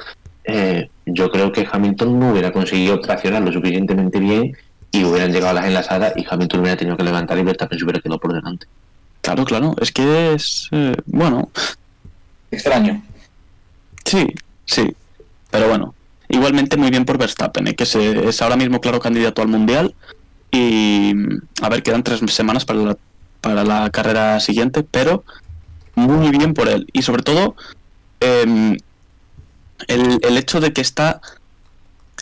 eh, yo creo que Hamilton no hubiera conseguido traccionar lo suficientemente bien y hubieran llegado a las enlazadas y Hamilton hubiera tenido que levantar y Verstappen se hubiera quedado por delante. Claro, claro. Es que es. eh, bueno, Extraño. sí, sí. Pero bueno, igualmente muy bien por Verstappen, eh, que se, es ahora mismo claro candidato al mundial. Y a ver, quedan tres semanas para la, para la carrera siguiente, pero muy bien por él. Y sobre todo, em, el, hecho de que está.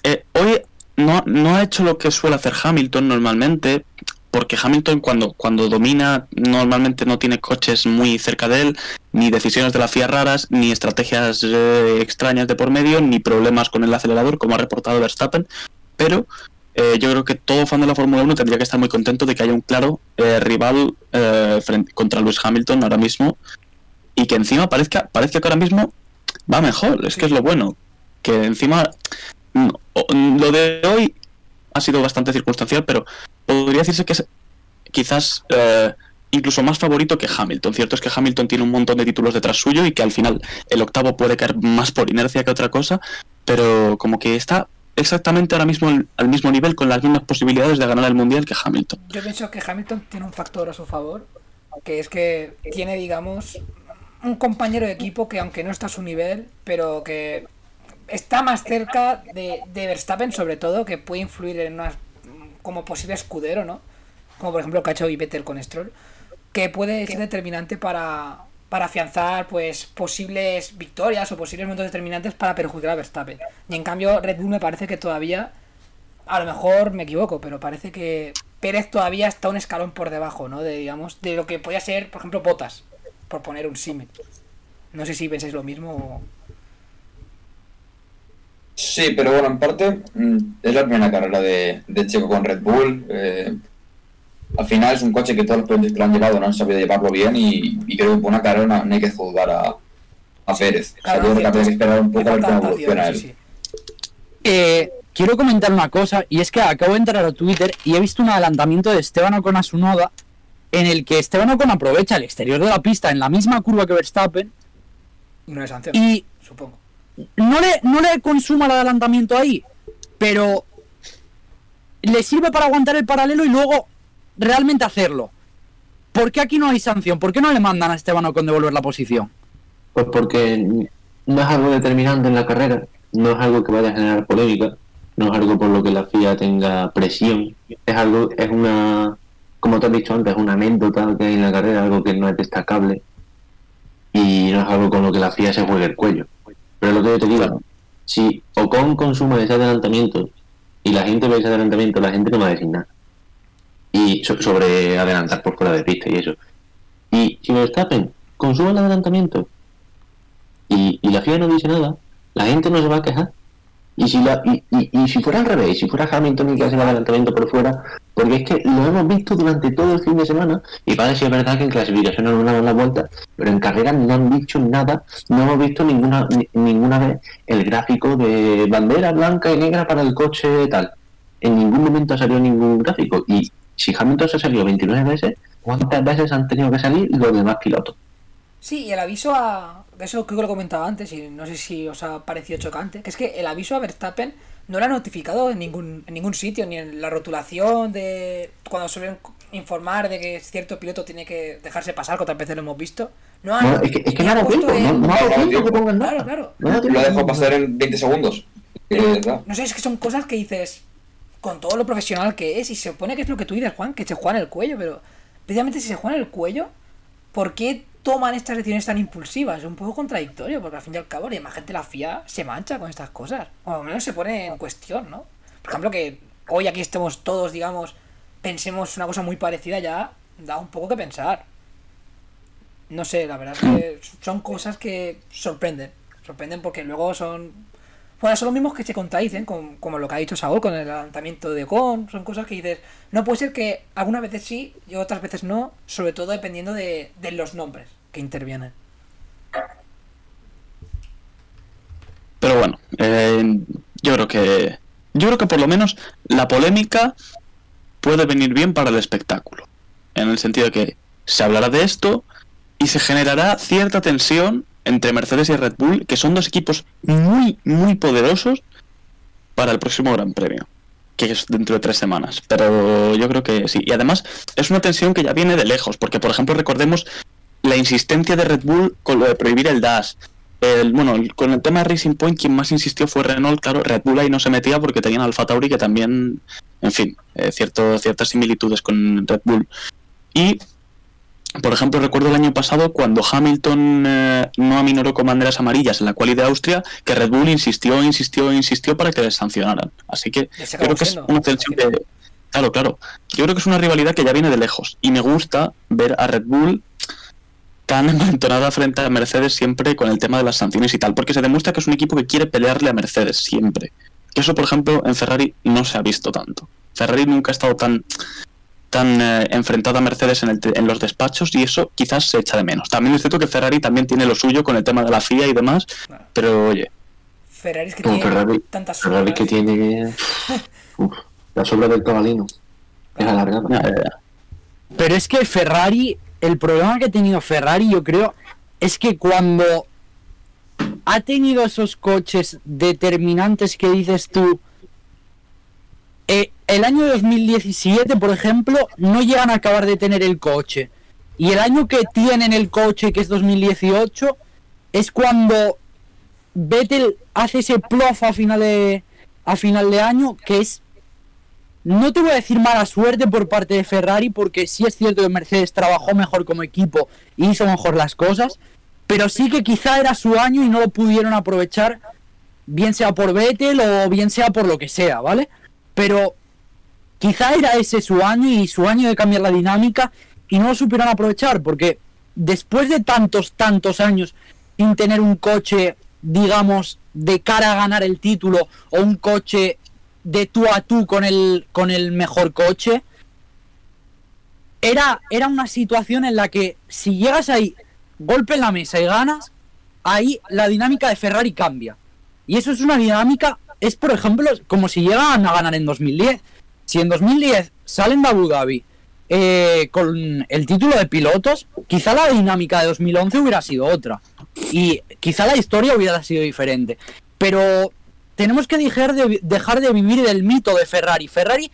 eh, hoy no, no ha hecho lo que suele hacer Hamilton normalmente, porque Hamilton cuando, cuando domina normalmente no tiene coches muy cerca de él, ni decisiones de la FIA raras, ni estrategias eh, extrañas de por medio, ni problemas con el acelerador, como ha reportado Verstappen, pero eh, yo creo que todo fan de la Fórmula 1 tendría que estar muy contento de que haya un claro eh, rival eh, frente, contra Lewis Hamilton ahora mismo y que encima parezca, parezca que ahora mismo va mejor, es que es lo bueno. Que encima mm, o- lo de hoy ha sido bastante circunstancial, pero podría decirse que es quizás eh, incluso más favorito que Hamilton. Cierto es que Hamilton tiene un montón de títulos detrás suyo y que al final el octavo puede caer más por inercia que otra cosa, pero como que está exactamente ahora mismo al, al mismo nivel con las mismas posibilidades de ganar el mundial que Hamilton. Yo pienso que Hamilton tiene un factor a su favor, que es que tiene, digamos, un compañero de equipo que aunque no está a su nivel, pero que está más cerca de, de Verstappen sobre todo, que puede influir en una como posible escudero, ¿no? Como por ejemplo ha hecho Vettel con Stroll, que puede ser determinante para, para afianzar pues posibles victorias o posibles momentos determinantes para perjudicar a Verstappen. Y en cambio Red Bull me parece que todavía a lo mejor me equivoco, pero parece que Pérez todavía está un escalón por debajo, ¿no? De, digamos, de lo que podía ser, por ejemplo, Botas, por poner un símil. No sé si pensáis lo mismo o... Sí, pero bueno, en parte mm, es la primera carrera de, de Checo con Red Bull. eh, al final es un coche que todos los pilotos que lo han llevado no han sabido llevarlo bien y, y creo que por una carrera no, no hay que juzgar a, a Pérez. O sea, Claro, yo creo que que esperar un poco a ver cómo evoluciona él. sí, sí. Eh, quiero comentar una cosa, y es que acabo de entrar a Twitter y he visto un adelantamiento de Esteban Ocon a su noda, en el que Esteban Ocon aprovecha el exterior de la pista en la misma curva que Verstappen Y no es sanción, y supongo. no le, no le consuma el adelantamiento ahí, pero le sirve para aguantar el paralelo y luego realmente hacerlo. ¿Por qué aquí no hay sanción? ¿Por qué no le mandan a Esteban Ocon devolver la posición? Pues porque no es algo determinante en la carrera, no es algo que vaya a generar polémica, no es algo por lo que la FIA tenga presión, es algo, es una, como te has dicho antes, una anécdota que hay en la carrera, algo que no es destacable y no es algo con lo que la FIA se juegue el cuello. Pero lo que yo te digo, si Ocon consume ese adelantamiento y la gente ve ese adelantamiento, la gente no va a decir nada. Y so- sobre adelantar por fuera de pista y eso. Y si Verstappen consume el adelantamiento y la FIA no dice nada, la gente no se va a quejar. Y si, la, y, y, si fuera al revés, si fuera Hamilton el que hace el adelantamiento por fuera, porque es que lo hemos visto durante todo el fin de semana, y para si es verdad que en clasificación no nos la vuelta, pero en carrera no han dicho nada, no hemos visto ninguna ni- ninguna vez el gráfico de bandera blanca y negra para el coche tal. En ningún momento ha salido ningún gráfico. Y si Hamilton se ha salido 29 veces, ¿cuántas veces han tenido que salir los demás pilotos? Sí, y el aviso a. Eso creo que lo comentaba antes y no sé si os ha parecido chocante. Que es que el aviso a Verstappen no lo ha notificado en ningún, en ningún sitio, ni en la rotulación de. Cuando suelen informar de que cierto piloto tiene que dejarse pasar, que otras veces lo hemos visto. No ha, No, es que, es que no ha dado puesto tiempo, no, en- no ha dado No, tiempo que pongan nada. Claro, claro. No ha dado Lo pasar en 20 segundos. Eh. No sé, es que son cosas que dices con todo lo profesional que es y se supone que es lo que tú dices, Juan, que se juega en el cuello, pero precisamente si se juega en el cuello, ¿por qué toman estas decisiones tan impulsivas? Es un poco contradictorio, porque al fin y al cabo la imagen de la FIA se mancha con estas cosas, o al menos se pone en cuestión, ¿no? Por ejemplo, que hoy aquí estemos todos, digamos, pensemos una cosa muy parecida ya, da un poco que pensar. No sé, la verdad es que son cosas que sorprenden. Sorprenden porque luego son. Bueno, son los mismos que se contradicen, con- como lo que ha dicho Saúl con el adelantamiento de Con. Son cosas que dices. No puede ser que algunas veces sí y otras veces no, sobre todo dependiendo de, de los nombres que intervienen. Pero bueno, eh, yo creo que yo creo que por lo menos la polémica puede venir bien para el espectáculo, en el sentido de que se hablará de esto y se generará cierta tensión entre Mercedes y Red Bull, que son dos equipos muy muy poderosos para el próximo Gran Premio, que es dentro de tres semanas. Pero yo creo que sí. Y además es una tensión que ya viene de lejos, porque por ejemplo recordemos la insistencia de Red Bull con lo de prohibir el dash. El, bueno, con el tema de Racing Point, quien más insistió fue Renault, claro, Red Bull ahí no se metía porque tenían Alfa Tauri que también, en fin, eh, cierto, ciertas similitudes con Red Bull. Y, por ejemplo, recuerdo el año pasado cuando Hamilton eh, no aminoró con banderas amarillas en la quali de Austria, que Red Bull insistió, insistió, insistió para que les sancionaran. Así que creo que es una tensión que... Claro, claro. Yo creo que es una rivalidad que ya viene de lejos. Y me gusta ver a Red Bull tan envalentonada frente a Mercedes siempre con el tema de las sanciones y tal, porque se demuestra que es un equipo que quiere pelearle a Mercedes siempre. Que eso, por ejemplo, en Ferrari no se ha visto tanto. Ferrari nunca ha estado tan tan eh, enfrentada a Mercedes en, el en los despachos y eso quizás se echa de menos. También es cierto que Ferrari también tiene lo suyo con el tema de la FIA y demás, Claro. pero oye, Ferrari es que tiene Ferrari, tantas Ferrari sombras. que tiene uf, la sombra del cabalino. Es alargada. ya, ya, ya. Pero es que Ferrari, el problema que ha tenido Ferrari, yo creo, es que cuando ha tenido esos coches determinantes que dices tú, el año 2017, por ejemplo, no llegan a acabar de tener el coche. Y el año que tienen el coche, que es 2018, es cuando Vettel hace ese plof a final de, a final de año, que es no te voy a decir mala suerte por parte de Ferrari, porque sí es cierto que Mercedes trabajó mejor como equipo y hizo mejor las cosas, pero sí que quizá era su año y no lo pudieron aprovechar, bien sea por Vettel o bien sea por lo que sea, ¿vale? Pero quizá era ese su año y su año de cambiar la dinámica y no lo supieron aprovechar, porque después de tantos, tantos años sin tener un coche, digamos, de cara a ganar el título o un coche de tú a tú con el, con el mejor coche, era, era una situación en la que si llegas ahí, golpe en la mesa y ganas, ahí la dinámica de Ferrari cambia. Y eso es una dinámica, es por ejemplo como si llegan a ganar en 2010. Si en 2010 salen de Abu Dhabi eh, con el título de pilotos, quizá la dinámica de 2011 hubiera sido otra. Y quizá la historia hubiera sido diferente. Pero tenemos que dejar de, vivir del mito de Ferrari. Ferrari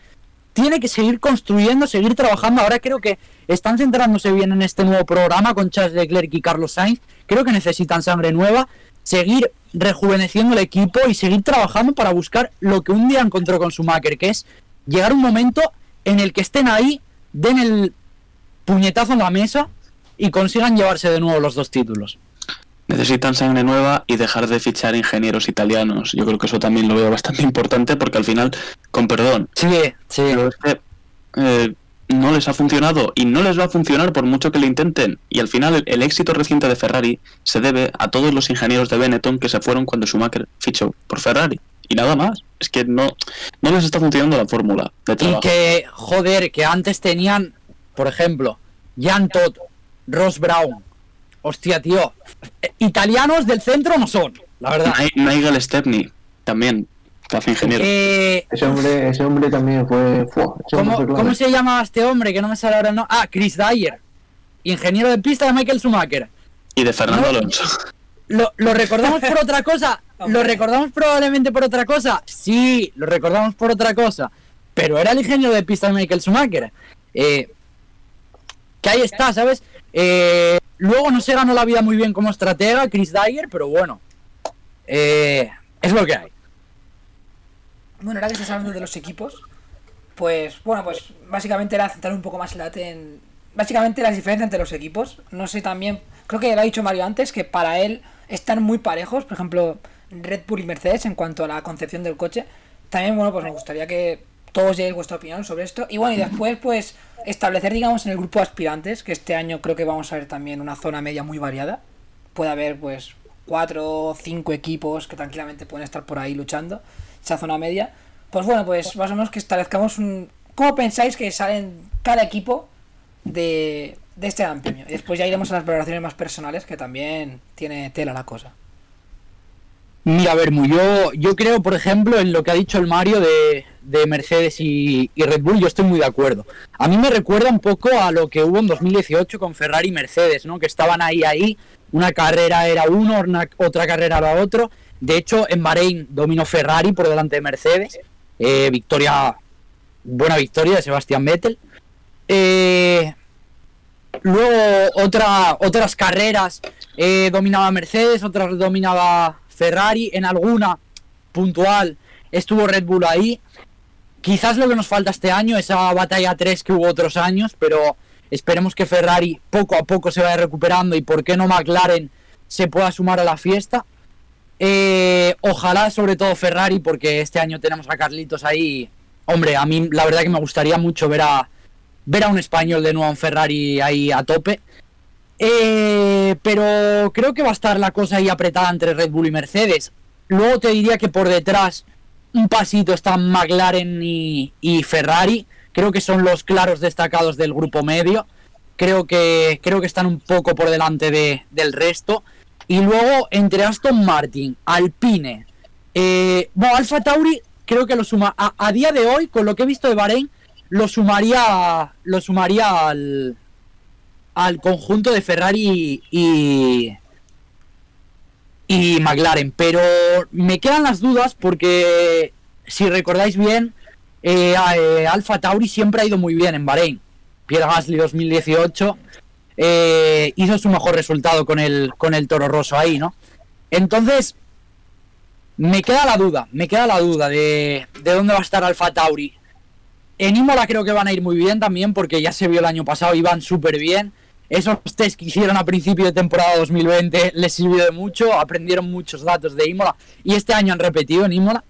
tiene que seguir construyendo, seguir trabajando. Ahora creo que están centrándose bien en este nuevo programa con Charles Leclerc y Carlos Sainz. Creo que necesitan sangre nueva, seguir rejuveneciendo el equipo y seguir trabajando para buscar lo que un día encontró con Schumacher, que es llegar un momento en el que estén ahí, den el puñetazo en la mesa y consigan llevarse de nuevo los dos títulos. necesitan sangre nueva y dejar de fichar ingenieros italianos. Yo creo que eso también lo veo bastante importante porque al final, con perdón, Sí, sí. pero es que eh, no les ha funcionado y no les va a funcionar por mucho que lo intenten. Y al final el, el éxito reciente de Ferrari se debe a todos los ingenieros de Benetton que se fueron cuando Schumacher fichó por Ferrari. Y nada más. Es que no, no les está funcionando la fórmula de Y trabajo. que, joder, que antes tenían, por ejemplo, Jan Todt, Ross Brown. Hostia, tío. Italianos del centro no son, la verdad. Ni- Nigel Stepney también, que hace ingeniero. Eh, Ese hombre, ese hombre también fue. hombre ¿cómo, fue cómo se llama este hombre? Que no me sale ahora el nombre. Ah, Chris Dyer. Ingeniero de pista de Michael Schumacher. Y de Fernando no, Alonso. ¿Lo, lo recordamos por otra cosa? ¿Lo recordamos probablemente por otra cosa? Sí, lo recordamos por otra cosa. Pero era el ingeniero de pista de Michael Schumacher. Eh, que ahí está, ¿sabes? Eh, luego no se ganó la vida muy bien como estratega, Chris Dyer, pero bueno. Eh, es lo que hay. Bueno, ahora que estás hablando de los equipos, pues bueno, pues básicamente era centrar un poco más el debate en. Básicamente las diferencias entre los equipos. No sé también. Creo que lo ha dicho Mario antes, que para él están muy parejos. Por ejemplo, Red Bull y Mercedes en cuanto a la concepción del coche. También, bueno, pues me gustaría que todos deis vuestra opinión sobre esto. Y bueno, y después, pues, establecer, digamos, en el grupo de aspirantes, que este año creo que vamos a ver también una zona media muy variada. Puede haber, pues, cuatro o cinco equipos que tranquilamente pueden estar por ahí luchando, esa zona media. Pues bueno, pues más o menos que establezcamos un... ¿Cómo pensáis que salen cada equipo de, de este gran premio? Y después ya iremos a las valoraciones más personales, que también tiene tela la cosa. Mira, Bermu, yo, yo creo, por ejemplo, en lo que ha dicho el Mario de, de Mercedes y, y Red Bull, yo estoy muy de acuerdo. A mí me recuerda un poco a lo que hubo en 2018 con Ferrari y Mercedes, ¿no? Que estaban ahí, ahí, una carrera era uno, una- otra carrera era otro. De hecho, en Bahrein dominó Ferrari por delante de Mercedes. Eh, victoria, buena victoria de Sebastián Vettel. Eh, Luego otra, otras carreras eh, dominaba Mercedes, otras dominaba Ferrari, en alguna puntual estuvo Red Bull ahí. Quizás lo que nos falta este año, esa batalla 3 que hubo otros años, pero esperemos que Ferrari poco a poco se vaya recuperando y por qué no McLaren se pueda sumar a la fiesta. Eh, ojalá sobre todo Ferrari, porque este año tenemos a Carlitos ahí. Hombre, a mí la verdad que me gustaría mucho ver a, ver a un español de nuevo en Ferrari ahí a tope. Eh, pero creo que va a estar la cosa ahí apretada entre Red Bull y Mercedes. Luego te diría que por detrás un pasito están McLaren y, y Ferrari. Creo que son los claros destacados del grupo medio. Creo que, creo que están un poco por delante de, del resto. Y luego entre Aston Martin, Alpine, eh, bueno, Alfa Tauri creo que lo suma a, a día de hoy, con lo que he visto de Bahrein, lo sumaría, lo sumaría al, al conjunto de Ferrari y, y McLaren. Pero me quedan las dudas porque, si recordáis bien, eh, eh, Alfa Tauri siempre ha ido muy bien en Bahrein. Pierre Gasly 2018 eh, hizo su mejor resultado con el, con el Toro Rosso ahí, ¿no? Entonces, me queda la duda, me queda la duda de, de dónde va a estar Alfa Tauri. En Imola creo que van a ir muy bien también porque ya se vio el año pasado, iban súper bien. Esos test que hicieron a principio de temporada 2020 les sirvió de mucho, aprendieron muchos datos de Imola y este año han repetido en Imola.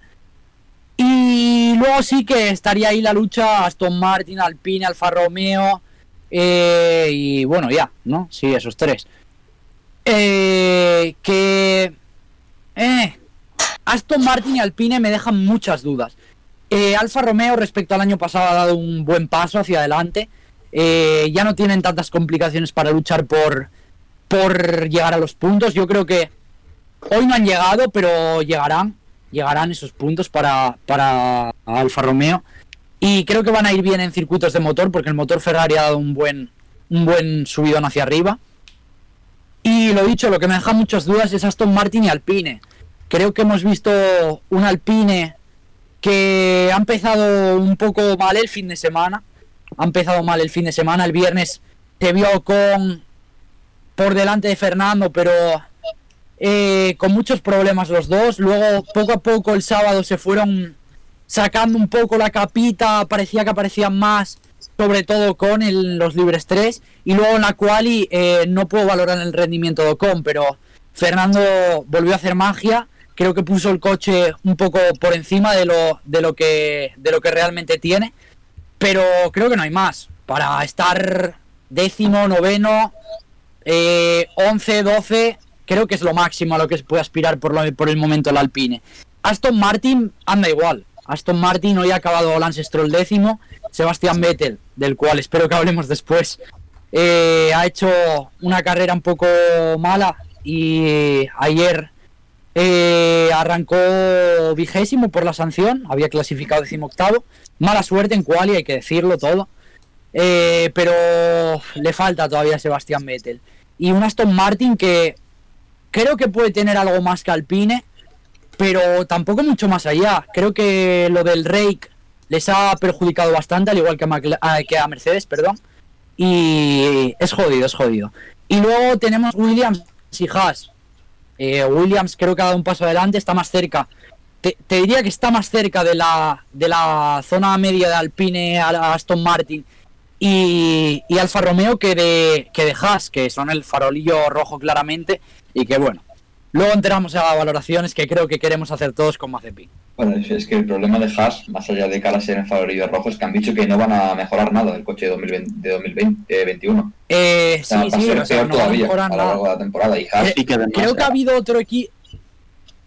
Y luego sí que estaría ahí la lucha Aston Martin, Alpine, Alfa Romeo eh, y bueno, ya, ¿no? Sí, esos tres. Eh, que... Eh, Aston Martin y Alpine me dejan muchas dudas. Eh, Alfa Romeo respecto al año pasado ha dado un buen paso hacia adelante. Eh, ya no tienen tantas complicaciones para luchar por, por llegar a los puntos. Yo creo que hoy no han llegado, pero llegarán. Llegarán esos puntos para, para Alfa Romeo. Y creo que van a ir bien en circuitos de motor, porque el motor Ferrari ha dado un buen, un buen subidón hacia arriba. Y lo dicho, lo que me deja muchas dudas es Aston Martin y Alpine. Creo que hemos visto un Alpine que ha empezado un poco mal el fin de semana. Ha empezado mal el fin de semana. El viernes se vio con por delante de Fernando, pero eh, con muchos problemas los dos. Luego, poco a poco, el sábado se fueron sacando un poco la capita. Parecía que aparecían más, sobre todo con los libres 3. Y luego en la quali eh, no puedo valorar el rendimiento de Ocon, pero Fernando volvió a hacer magia. Creo que puso el coche un poco por encima de lo, de lo que de lo que realmente tiene. Pero creo que no hay más. Para estar décimo, noveno, eh, 11, 12, creo que es lo máximo a lo que se puede aspirar por, lo- por el momento el Alpine. Aston Martin anda igual. Aston Martin hoy ha acabado Lance Stroll décimo. Sebastián Vettel, del cual espero que hablemos después, eh, ha hecho una carrera un poco mala y ayer eh, arrancó vigésimo por la sanción, había clasificado decimoctavo. Mala suerte en quali, hay que decirlo todo. Eh, pero le falta todavía a Sebastián Vettel. Y un Aston Martin que creo que puede tener algo más que Alpine, pero tampoco mucho más allá. Creo que lo del Rake les ha perjudicado bastante, al igual que a, ah, que a Mercedes, perdón. Y es jodido, es jodido. Y luego tenemos Williams y Haas. Eh, Williams creo que ha dado un paso adelante, está más cerca. Te, diría que está más cerca de la, de la zona media de Alpine a Aston Martin y, y Alfa Romeo que de, que de Haas, que son el farolillo rojo claramente. Y que bueno, luego enteramos a valoraciones que creo que queremos hacer todos con Mazepin. Bueno, es- que el problema de Haas, más allá de cara a ser el favorito rojo, es que han dicho que no van a mejorar nada del coche de 2020, de 2021. Eh, O sea, sí, va a sí, o sea, peor no a todavía mejorar a lo nada. largo de la temporada. Y Haas, Eh, Y que además, Creo que ha habido otro equipo.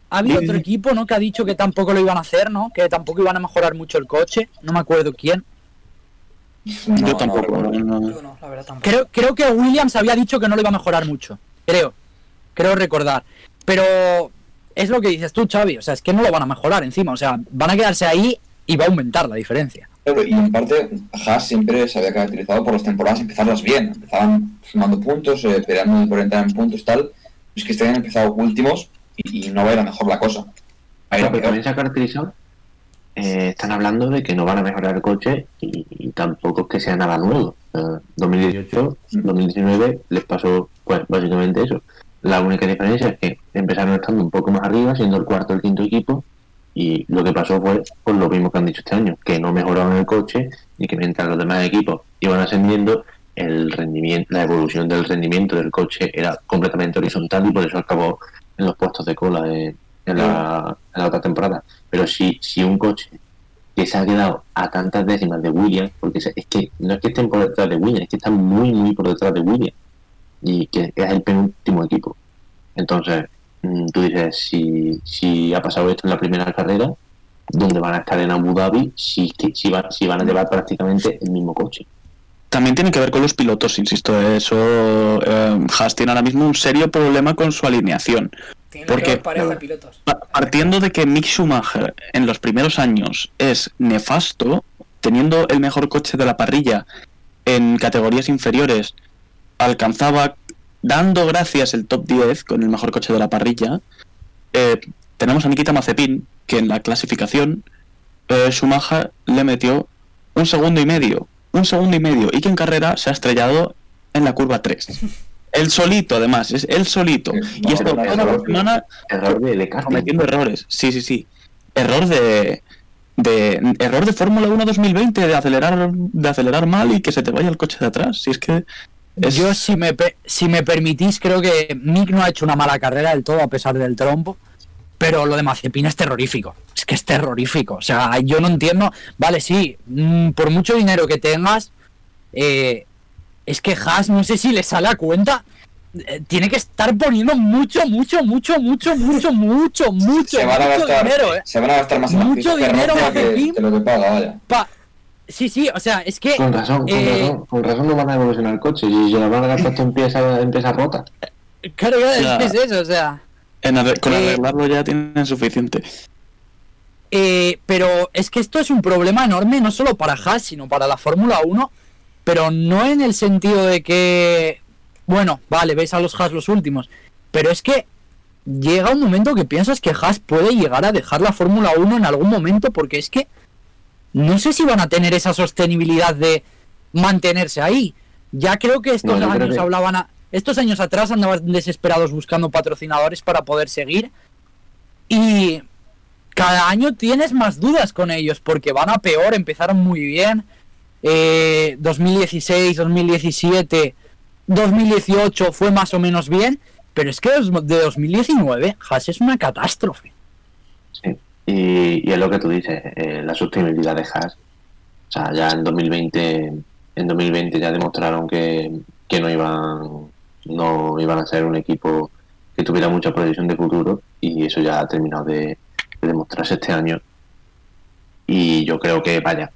Ha habido otro equipo, ¿no? Que ha dicho que tampoco lo iban a hacer, ¿no? Que tampoco iban a mejorar mucho el coche. No me acuerdo quién. no, yo no tampoco. recuerdo. no- Yo no, la verdad tampoco. Creo, creo que Williams había dicho que no lo iba a mejorar mucho. Creo. Creo recordar. Pero es lo que dices tú, Xavi. O sea, es que no lo van a mejorar encima. O sea, van a quedarse ahí y va a aumentar la diferencia. Pero, y en parte, Haas siempre se había caracterizado por las temporadas empezarlas bien. Empezaban sumando puntos, eh, peleando por entrar en puntos, tal. Es que este han empezado últimos y, y no va a ir a mejor la cosa. A ir a también se ha caracterizado. eh, están hablando de que no van a mejorar el coche y, y tampoco es que sea nada nuevo. Eh, 2018, 2019 les pasó pues, básicamente eso. La única diferencia es que empezaron estando un poco más arriba, siendo el cuarto o el quinto equipo, y lo que pasó fue pues, lo mismo que han dicho este año, que no mejoraron el coche y que mientras los demás equipos iban ascendiendo, el rendimiento, la evolución del rendimiento del coche era completamente horizontal y por eso acabó en los puestos de cola en, la, en la otra temporada. Pero si, si un coche que se ha quedado a tantas décimas de Williams, porque es que no es que estén por detrás de Williams, es que están muy, muy por detrás de Williams y que es el penúltimo equipo. Entonces, mm, tú dices, si, si ha pasado esto en la primera carrera, donde van a estar en Abu Dhabi si, que- si, van, si van a llevar prácticamente el mismo coche. También tiene que ver con los pilotos, insisto. Eso. eh, Haas tiene ahora mismo un serio problema con su alineación. Tiene ¿Por que pilotos. Pa- Partiendo de que Mick Schumacher en los primeros años es nefasto, teniendo el mejor coche de la parrilla en categorías inferiores, alcanzaba, dando gracias el top 10 con el mejor coche de la parrilla, eh, tenemos a Nikita Mazepin, que en la clasificación eh, Schumacher le metió un segundo y medio, un segundo y medio, y que en carrera se ha estrellado en la curva 3. Él solito, además, es él solito. Sí, Y esto no, toda la no, semana Error de, cometiendo errores. Sí, sí, sí. Error de, de error de Fórmula 1 2020 de acelerar de acelerar mal y que se te vaya el coche de atrás. Si es que es- Yo, si me, si me permitís, creo que Mick no ha hecho una mala carrera del todo a pesar del trompo. Pero lo de Mazepin es terrorífico. Es que es terrorífico. O sea, yo no entiendo. Vale, sí, mm, por mucho dinero que tengas, eh, es que Haas, no sé si le sale a cuenta. eh, tiene que estar poniendo mucho, mucho, mucho, mucho, mucho, mucho, mucho, Se van a mucho gastar, dinero, eh. se van a gastar más Mucho dinero, que, que lo que paga, vaya. Pa- Sí, sí, o sea, es que. Con razón, con, Eh, razón, con razón no van a evolucionar el coche. Y se lo van a gastar piezas, en piezas rotas. Claro, Ya. es eso, o sea. en arre- con eh, arreglarlo ya tienen suficiente. Eh, pero es que esto es un problema enorme, no solo para Haas, sino para la Fórmula 1. Pero no en el sentido de que. Bueno, vale, ves a los Haas los últimos. Pero es que llega un momento que piensas que Haas puede llegar a dejar la Fórmula 1 en algún momento, porque es que. No sé si van a tener esa sostenibilidad de mantenerse ahí. Ya creo que estos No, años que- hablaban. a- estos años atrás andaban desesperados buscando patrocinadores para poder seguir. Y cada año tienes más dudas con ellos porque van a peor, empezaron muy bien. Eh, 2016, 2017, 2018 fue más o menos bien, pero es que de 2019 Haas es una catástrofe. Y, es lo que tú dices, eh, la sostenibilidad de Haas. O sea, ya en 2020, en 2020 ya demostraron que, que no iban no iban a ser un equipo que tuviera mucha proyección de futuro y eso ya ha terminado de, de demostrarse este año. Y yo creo que, vaya,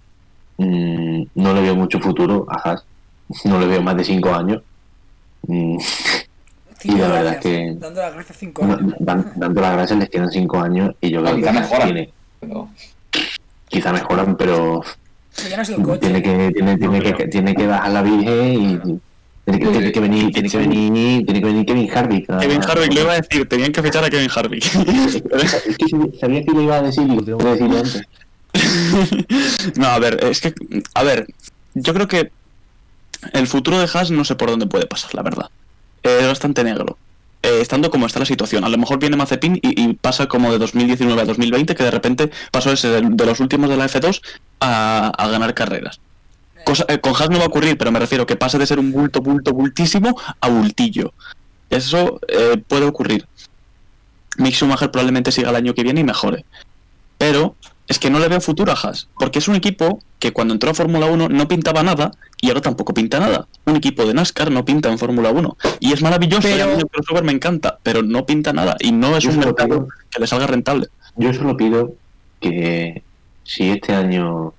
mm, no le veo mucho futuro a Haas, no le veo más de cinco años. Mm, Cinco la verdad gracias, que- Dando las gracias cinco años. dan- dando las gracias les quedan cinco años y yo No, creo que quizá mejoran. tiene- Pero quizá mejoran, pero Pero ya no es el coche. tiene que, tiene, tiene que, tiene que bajar la virgen y tiene que, tiene que venir, tiene que venir, tiene que venir Kevin Harvick. Kevin Harvick, lo iba a decir, tenían que fichar a Kevin Harvick. Es que si- sabía que lo iba a decir y lo tengo que decir antes. no, a ver, es que, a ver, yo creo que el futuro de Haas no sé por dónde puede pasar, la verdad. Eh, Es bastante negro. Eh, estando como está la situación. A lo mejor viene Mazepin y, pasa como de 2019 a 2020, que de repente pasó ese de, de los últimos de la F2 a, a ganar carreras. Eh, con Haas no va a ocurrir, pero me refiero que pase de ser un bulto, bulto, bultísimo a bultillo. Eso puede ocurrir. Mick Schumacher probablemente siga el año que viene y mejore. Pero es que no le veo futuro a Haas, porque es un equipo que cuando entró a Fórmula 1 no pintaba nada y ahora tampoco pinta nada. Un equipo de NASCAR no pinta en Fórmula 1 y es maravilloso, y a mí Pero- el crossover me encanta, pero no pinta nada y no es Yo un mercado pido- que le salga rentable. Yo solo pido que si este año,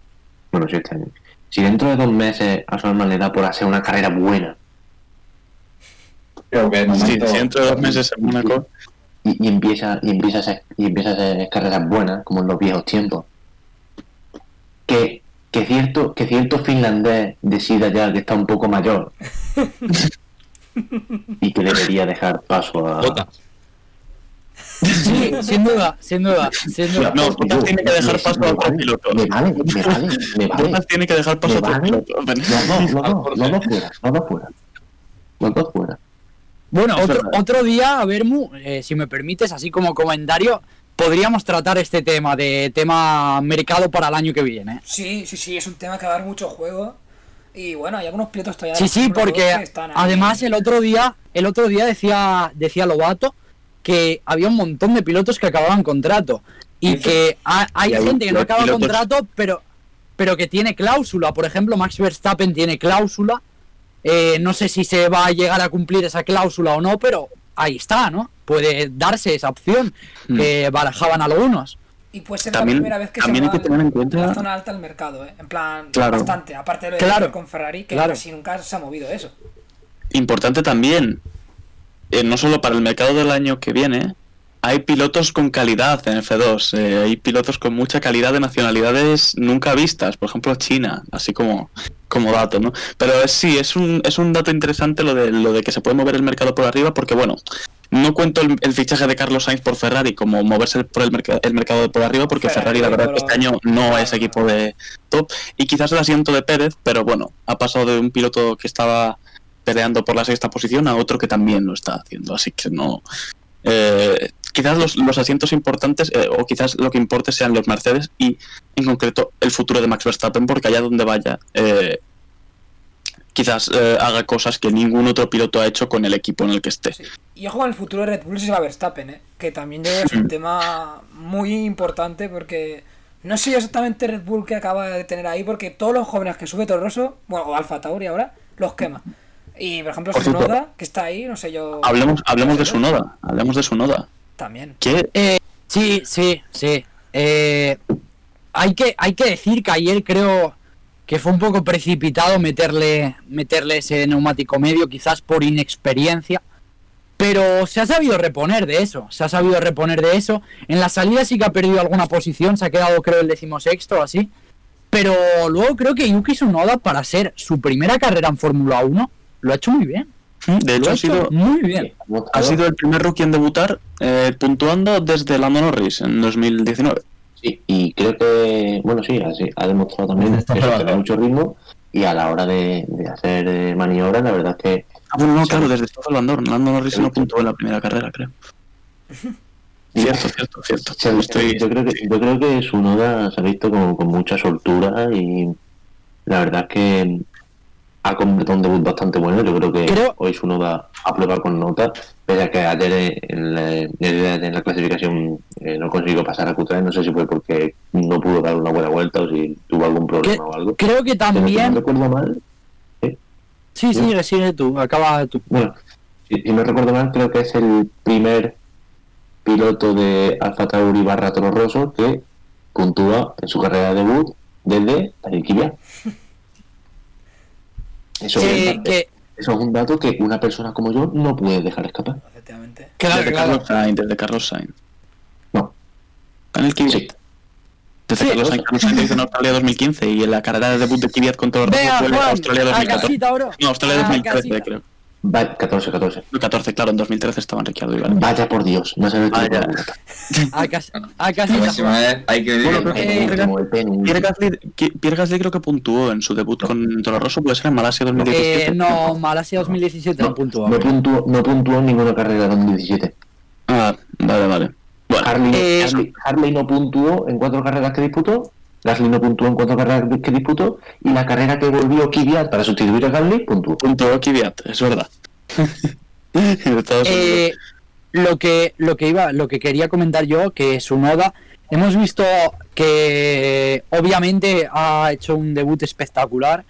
bueno, si este año, si dentro de dos meses a Solman le da por hacer una carrera buena creo que de Sí, momento... si dentro de dos meses en Mónaco y, y empieza y empieza a hacer, y empieza a hacer carreras buenas como en los viejos tiempos, que que cierto que cierto finlandés decida ya que está un poco mayor y que debería dejar paso a Jota. Sí, sin duda, sin duda, sin duda. No, Bottas tiene que dejar paso a otro piloto. Me vale, me vale, me vale. Tiene que dejar paso a otro piloto. Dos, los dos fuera, los dos fuera. Los dos fuera. Bueno, otro, otro día, Bermu, eh, si me permites, así como comentario, podríamos tratar este tema de tema mercado para el año que viene. Sí, sí, sí, es un tema que va a dar mucho juego. Y bueno, hay algunos pilotos todavía. Sí, sí, Fórmula 2 porque además el otro día, el otro día decía, decía Lobato que había un montón de pilotos que acababan contrato y que ha- hay Y hay gente que no acaba pilotos- contrato, pero pero que tiene cláusula. Por ejemplo, Max Verstappen tiene cláusula. Eh, no sé si se va a llegar a cumplir esa cláusula o no, pero ahí está, ¿no? Puede darse esa opción Mm. que barajaban algunos. Y puede ser También- la primera vez que también se hay que tener en cuenta- la zona alta del mercado, ¿eh? En plan, Claro. bastante. Aparte de lo de Claro. con Ferrari, que Claro. casi nunca se ha movido eso. Importante también, eh, no solo para el mercado del año que viene, hay pilotos con calidad en F2, eh, hay pilotos con mucha calidad de nacionalidades nunca vistas, por ejemplo China, así como, como dato, ¿no? Pero es- sí, es un, es un dato interesante lo de, lo de que se puede mover el mercado por arriba, porque bueno, no cuento el, el fichaje de Carlos Sainz por Ferrari como moverse por el, merca- el mercado de por arriba, porque Ferrari, Ferrari la verdad pero- este año no es equipo de top, y quizás el asiento de Pérez, pero bueno, ha pasado de un piloto que estaba peleando por la sexta posición a otro que también lo está haciendo. Así que no. eh, quizás los, los asientos importantes, eh, o quizás lo que importe sean los Mercedes y en concreto el futuro de Max Verstappen, porque allá donde vaya, eh, quizás eh, haga cosas que ningún otro piloto ha hecho con el equipo en el que esté. Sí. Y ojo con el futuro de Red Bull si se va Verstappen, ¿eh? Que también es un tema muy importante porque no sé exactamente Red Bull que acaba de tener ahí porque todos los jóvenes que sube Toro Rosso, bueno, o Alfa Tauri ahora, los quema. Y por ejemplo Por Sunoda, que está ahí, no sé yo... Hablemos, hablemos de su noda, hablemos de su noda. También. Eh, sí, sí, sí. Eh, hay, que, hay que decir que ayer creo que fue un poco precipitado meterle, meterle ese neumático medio, quizás por inexperiencia. Pero se ha sabido reponer de eso, se ha sabido reponer de eso. En la salida sí que ha perdido alguna posición, se ha quedado creo el decimosexto o así. Pero luego creo que Yuki Tsunoda para ser su primera carrera en Fórmula 1 lo ha hecho muy bien. De hecho ha sido, muy bien. ha sido el primer rookie en debutar eh, puntuando desde Lando Norris en 2019. Sí, y creo que, bueno, sí, así, ha demostrado también que tiene mucho ritmo y a la hora de, de hacer eh, maniobras, la verdad es que Ah, bueno, no, claro, desde todo Lando, Lando Norris no puntuó en la primera carrera, creo. Cierto, cierto, cierto. se- Estoy- yo creo que yo creo que su noda se ha visto con, con mucha soltura y la verdad es que ha completado un debut bastante bueno. Yo creo que Creo- hoy su noda ha pruebado con nota, pese a que ayer en la, en la clasificación eh, no consiguió pasar a Q3. No sé si fue porque no pudo dar una buena vuelta o si tuvo algún problema o algo. Creo que Pero si no también... recuerdo mal, Sí, sigue, sigue tú, acaba tú. Bueno, si, si no recuerdo mal, creo que es el primer piloto de Alfa Tauri barra Toro Rosso que puntúa en su carrera de debut desde Tariquilla. Eso, Eh, es, que, eso es un dato que una persona como yo no puede dejar escapar. Efectivamente. claro, desde claro. Carlos Sainz, desde Carlos Sainz. No. En el Kvyat. Sí. Desde Sí. Carlos Sainz, Carlos Sainz en Australia 2015 y en la carrera de debut de Kvyat con Juan, Australia a 2014. casita, bro. No, Australia A 2013, casita. creo. Va, 14, 14. No, 14, claro, en 2013 estaban Ricciardo y Vale. Vaya por Dios, no sabes Vaya. qué puta. A, cas- a La casita. próxima Juan. vez hay que Bueno, Eh. Pierre Gasly, Gasly creo que puntuó en su debut con Toro Rosso, puede ser en Malasia 2017. Eh, no, Malasia 2017 no, No, puntuó. no puntuó, no puntuó en ninguna carrera 2017. Ah, vale, vale. Bueno, Harley, Eh, Harley- Harley no puntuó en cuatro carreras que disputó, Gasly no puntuó en cuatro carreras que disputó, y la carrera que volvió Kvyat para sustituir a Gasly puntuó. puntuó Kvyat, es verdad. Eh, lo que lo que iba lo que quería comentar yo que su noda hemos visto que obviamente ha hecho un debut espectacular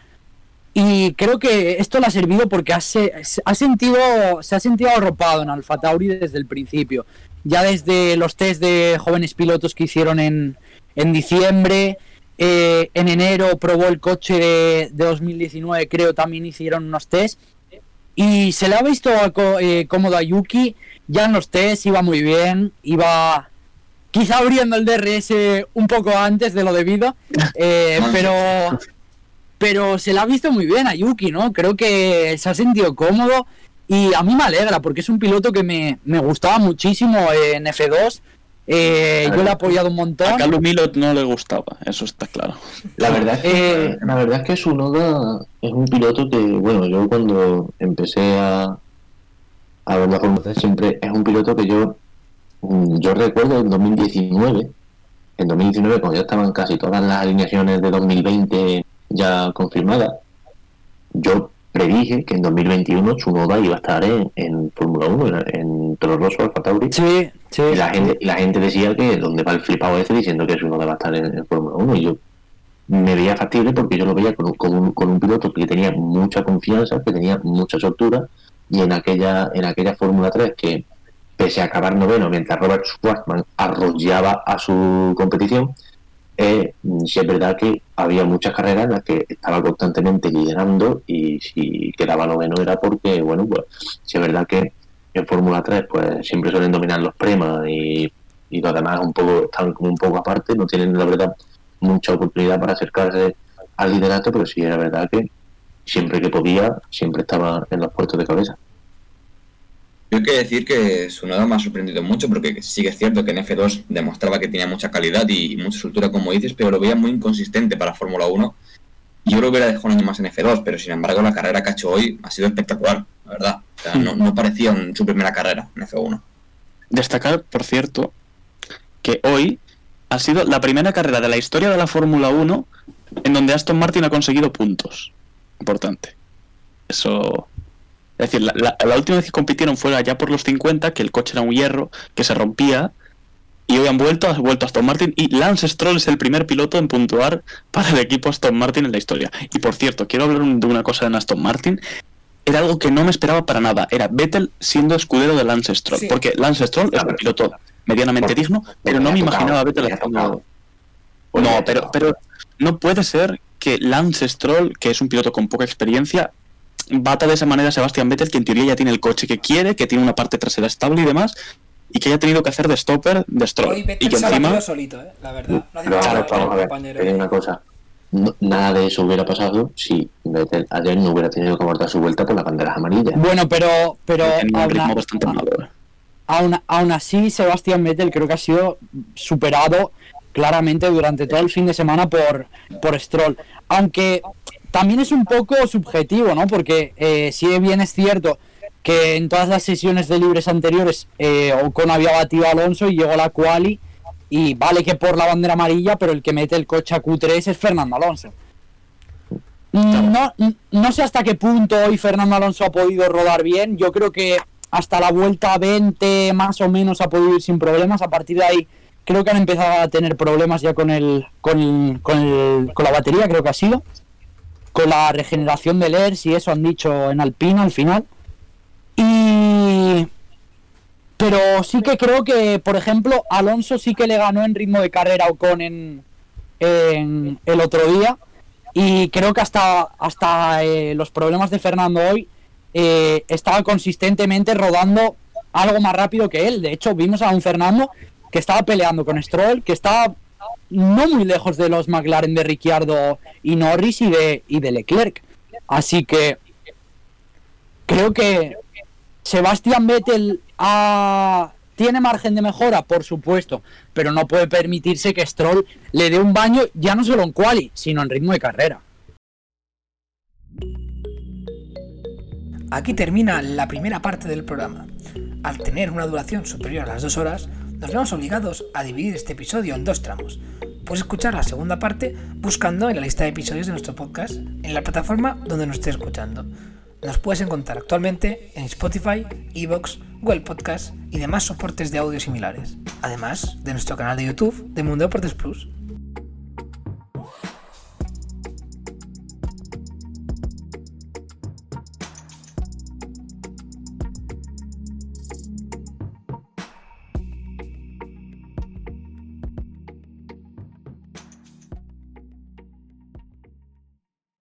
y creo que esto le ha servido porque ha, se, ha sentido se ha sentido arropado en Alfa Tauri desde el principio ya desde los test de jóvenes pilotos que hicieron en, en diciembre eh, en enero probó el coche de, de 2019 creo también hicieron unos test y se le ha visto eh, cómodo a Yuki. Ya en los test iba muy bien. Iba quizá abriendo el DRS un poco antes de lo debido. eh, pero, pero se le ha visto muy bien a Yuki, ¿no? Creo que se ha sentido cómodo. Y a mí me alegra porque es un piloto que me, me gustaba muchísimo en F2. Eh, yo le he apoyado un A montón. Calum Milot no le gustaba, eso está claro. La verdad es que, Eh, la verdad es que Sunoda es un piloto que, bueno, yo cuando empecé a, a ver la Fórmula 3 siempre es un piloto que yo, mm, yo recuerdo en 2019, en 2019 cuando ya estaban casi todas las alineaciones de 2020 ya confirmadas, yo predije que en 2021 Tsunoda iba a estar en, en Fórmula 1, en, en Toro Rosso, Alfa Tauri. Sí, sí. Y la gente, y la gente decía que donde va el flipado ese diciendo que Tsunoda va a estar en, en Fórmula 1 y yo me veía factible porque yo lo veía con un, con un, con un piloto que tenía mucha confianza, que tenía mucha soltura y en aquella en aquella Fórmula 3 que pese a acabar noveno mientras Robert Schwartzman arrollaba a su competición, eh, sí es verdad que había muchas carreras en las que estaba constantemente liderando y si quedaba noveno era porque, bueno, pues sí es verdad que en Fórmula 3 pues siempre suelen dominar los premas y, y los demás un poco están como un poco aparte, no tienen la verdad mucha oportunidad para acercarse al liderato, pero sí era verdad que siempre que podía, siempre estaba en los puertos de cabeza. Yo hay que decir que su nodo me ha sorprendido mucho porque sí que es cierto que en F2 demostraba que tenía mucha calidad y, mucha soltura, como dices, pero lo veía muy inconsistente para Fórmula 1. Yo lo hubiera dejado un año más en F2, pero sin embargo la carrera que ha hecho hoy ha sido espectacular, la verdad. O sea, no, no parecía en su primera carrera en F1. Destacar, por cierto, que hoy ha sido la primera carrera de la historia de la Fórmula 1 en donde Aston Martin ha conseguido puntos. Importante. Eso es decir, la, la- la última vez que compitieron fue allá por los 50, que el coche era un hierro que se rompía. Y hoy han vuelto, ha vuelto Aston Martin y Lance Stroll es el primer piloto en puntuar para el equipo Aston Martin en la historia. Y por cierto, quiero hablar un- de una cosa en Aston Martin. Era algo que no me esperaba para nada. Era Vettel siendo escudero de Lance Stroll. Sí. Porque Lance Stroll es un piloto medianamente Por- digno, pero no me tocado, imaginaba a Vettel haciendo... Pues No, pero, pero no puede ser que Lance Stroll, que es un piloto con poca experiencia, bata de esa manera a Sebastian Vettel, que en teoría ya tiene el coche que quiere, que tiene una parte trasera estable y demás, y que haya tenido que hacer de stopper de Stroll. Hoy Y que se encima... solito, ¿eh? la verdad. No hace ahora, tener vamos a ver, compañero. una cosa. No- nada de eso hubiera pasado si Vettel ayer no hubiera tenido que abortar su vuelta por las banderas amarillas. Bueno, pero, pero aún, ritmo a- bastante malo. aún- aún así, Sebastián Vettel creo que ha sido superado claramente durante todo el fin de semana por, por Stroll. Aunque también es un poco subjetivo, ¿no? Porque eh, si bien es cierto que en todas las sesiones de libres anteriores eh, Ocon había batido a Alonso y llegó la quali y vale que por la bandera amarilla, pero el que mete el coche a Q3 es Fernando Alonso. No, no sé hasta qué punto hoy Fernando Alonso ha podido rodar bien. Yo creo que hasta la vuelta 20 más o menos ha podido ir sin problemas. A partir de ahí creo que han empezado a tener problemas ya con el con, el- con, el- con la batería, creo que ha sido. Con la regeneración del ERS y eso han dicho en Alpina al final. Y... Pero sí que creo que, por ejemplo, Alonso sí que le ganó en ritmo de carrera a Ocon en, el otro día. Y creo que hasta, hasta eh, los problemas de Fernando hoy eh, estaba consistentemente rodando algo más rápido que él. De hecho, vimos a un Fernando que estaba peleando con Stroll, que estaba no muy lejos de los McLaren de Ricciardo y Norris y de, y de Leclerc. Así que creo que Sebastián Vettel ha- tiene margen de mejora, por supuesto, pero no puede permitirse que Stroll le dé un baño ya no solo en quali, sino en ritmo de carrera. Aquí termina la primera parte del programa. Al tener una duración superior a las dos horas, nos vemos obligados a dividir este episodio en dos tramos. Puedes escuchar la segunda parte buscando en la lista de episodios de nuestro podcast en la plataforma donde nos estés escuchando. Nos puedes encontrar actualmente en Spotify, Evox, Google Podcast y demás soportes de audio similares, además de nuestro canal de YouTube de Mundo Deportes Plus.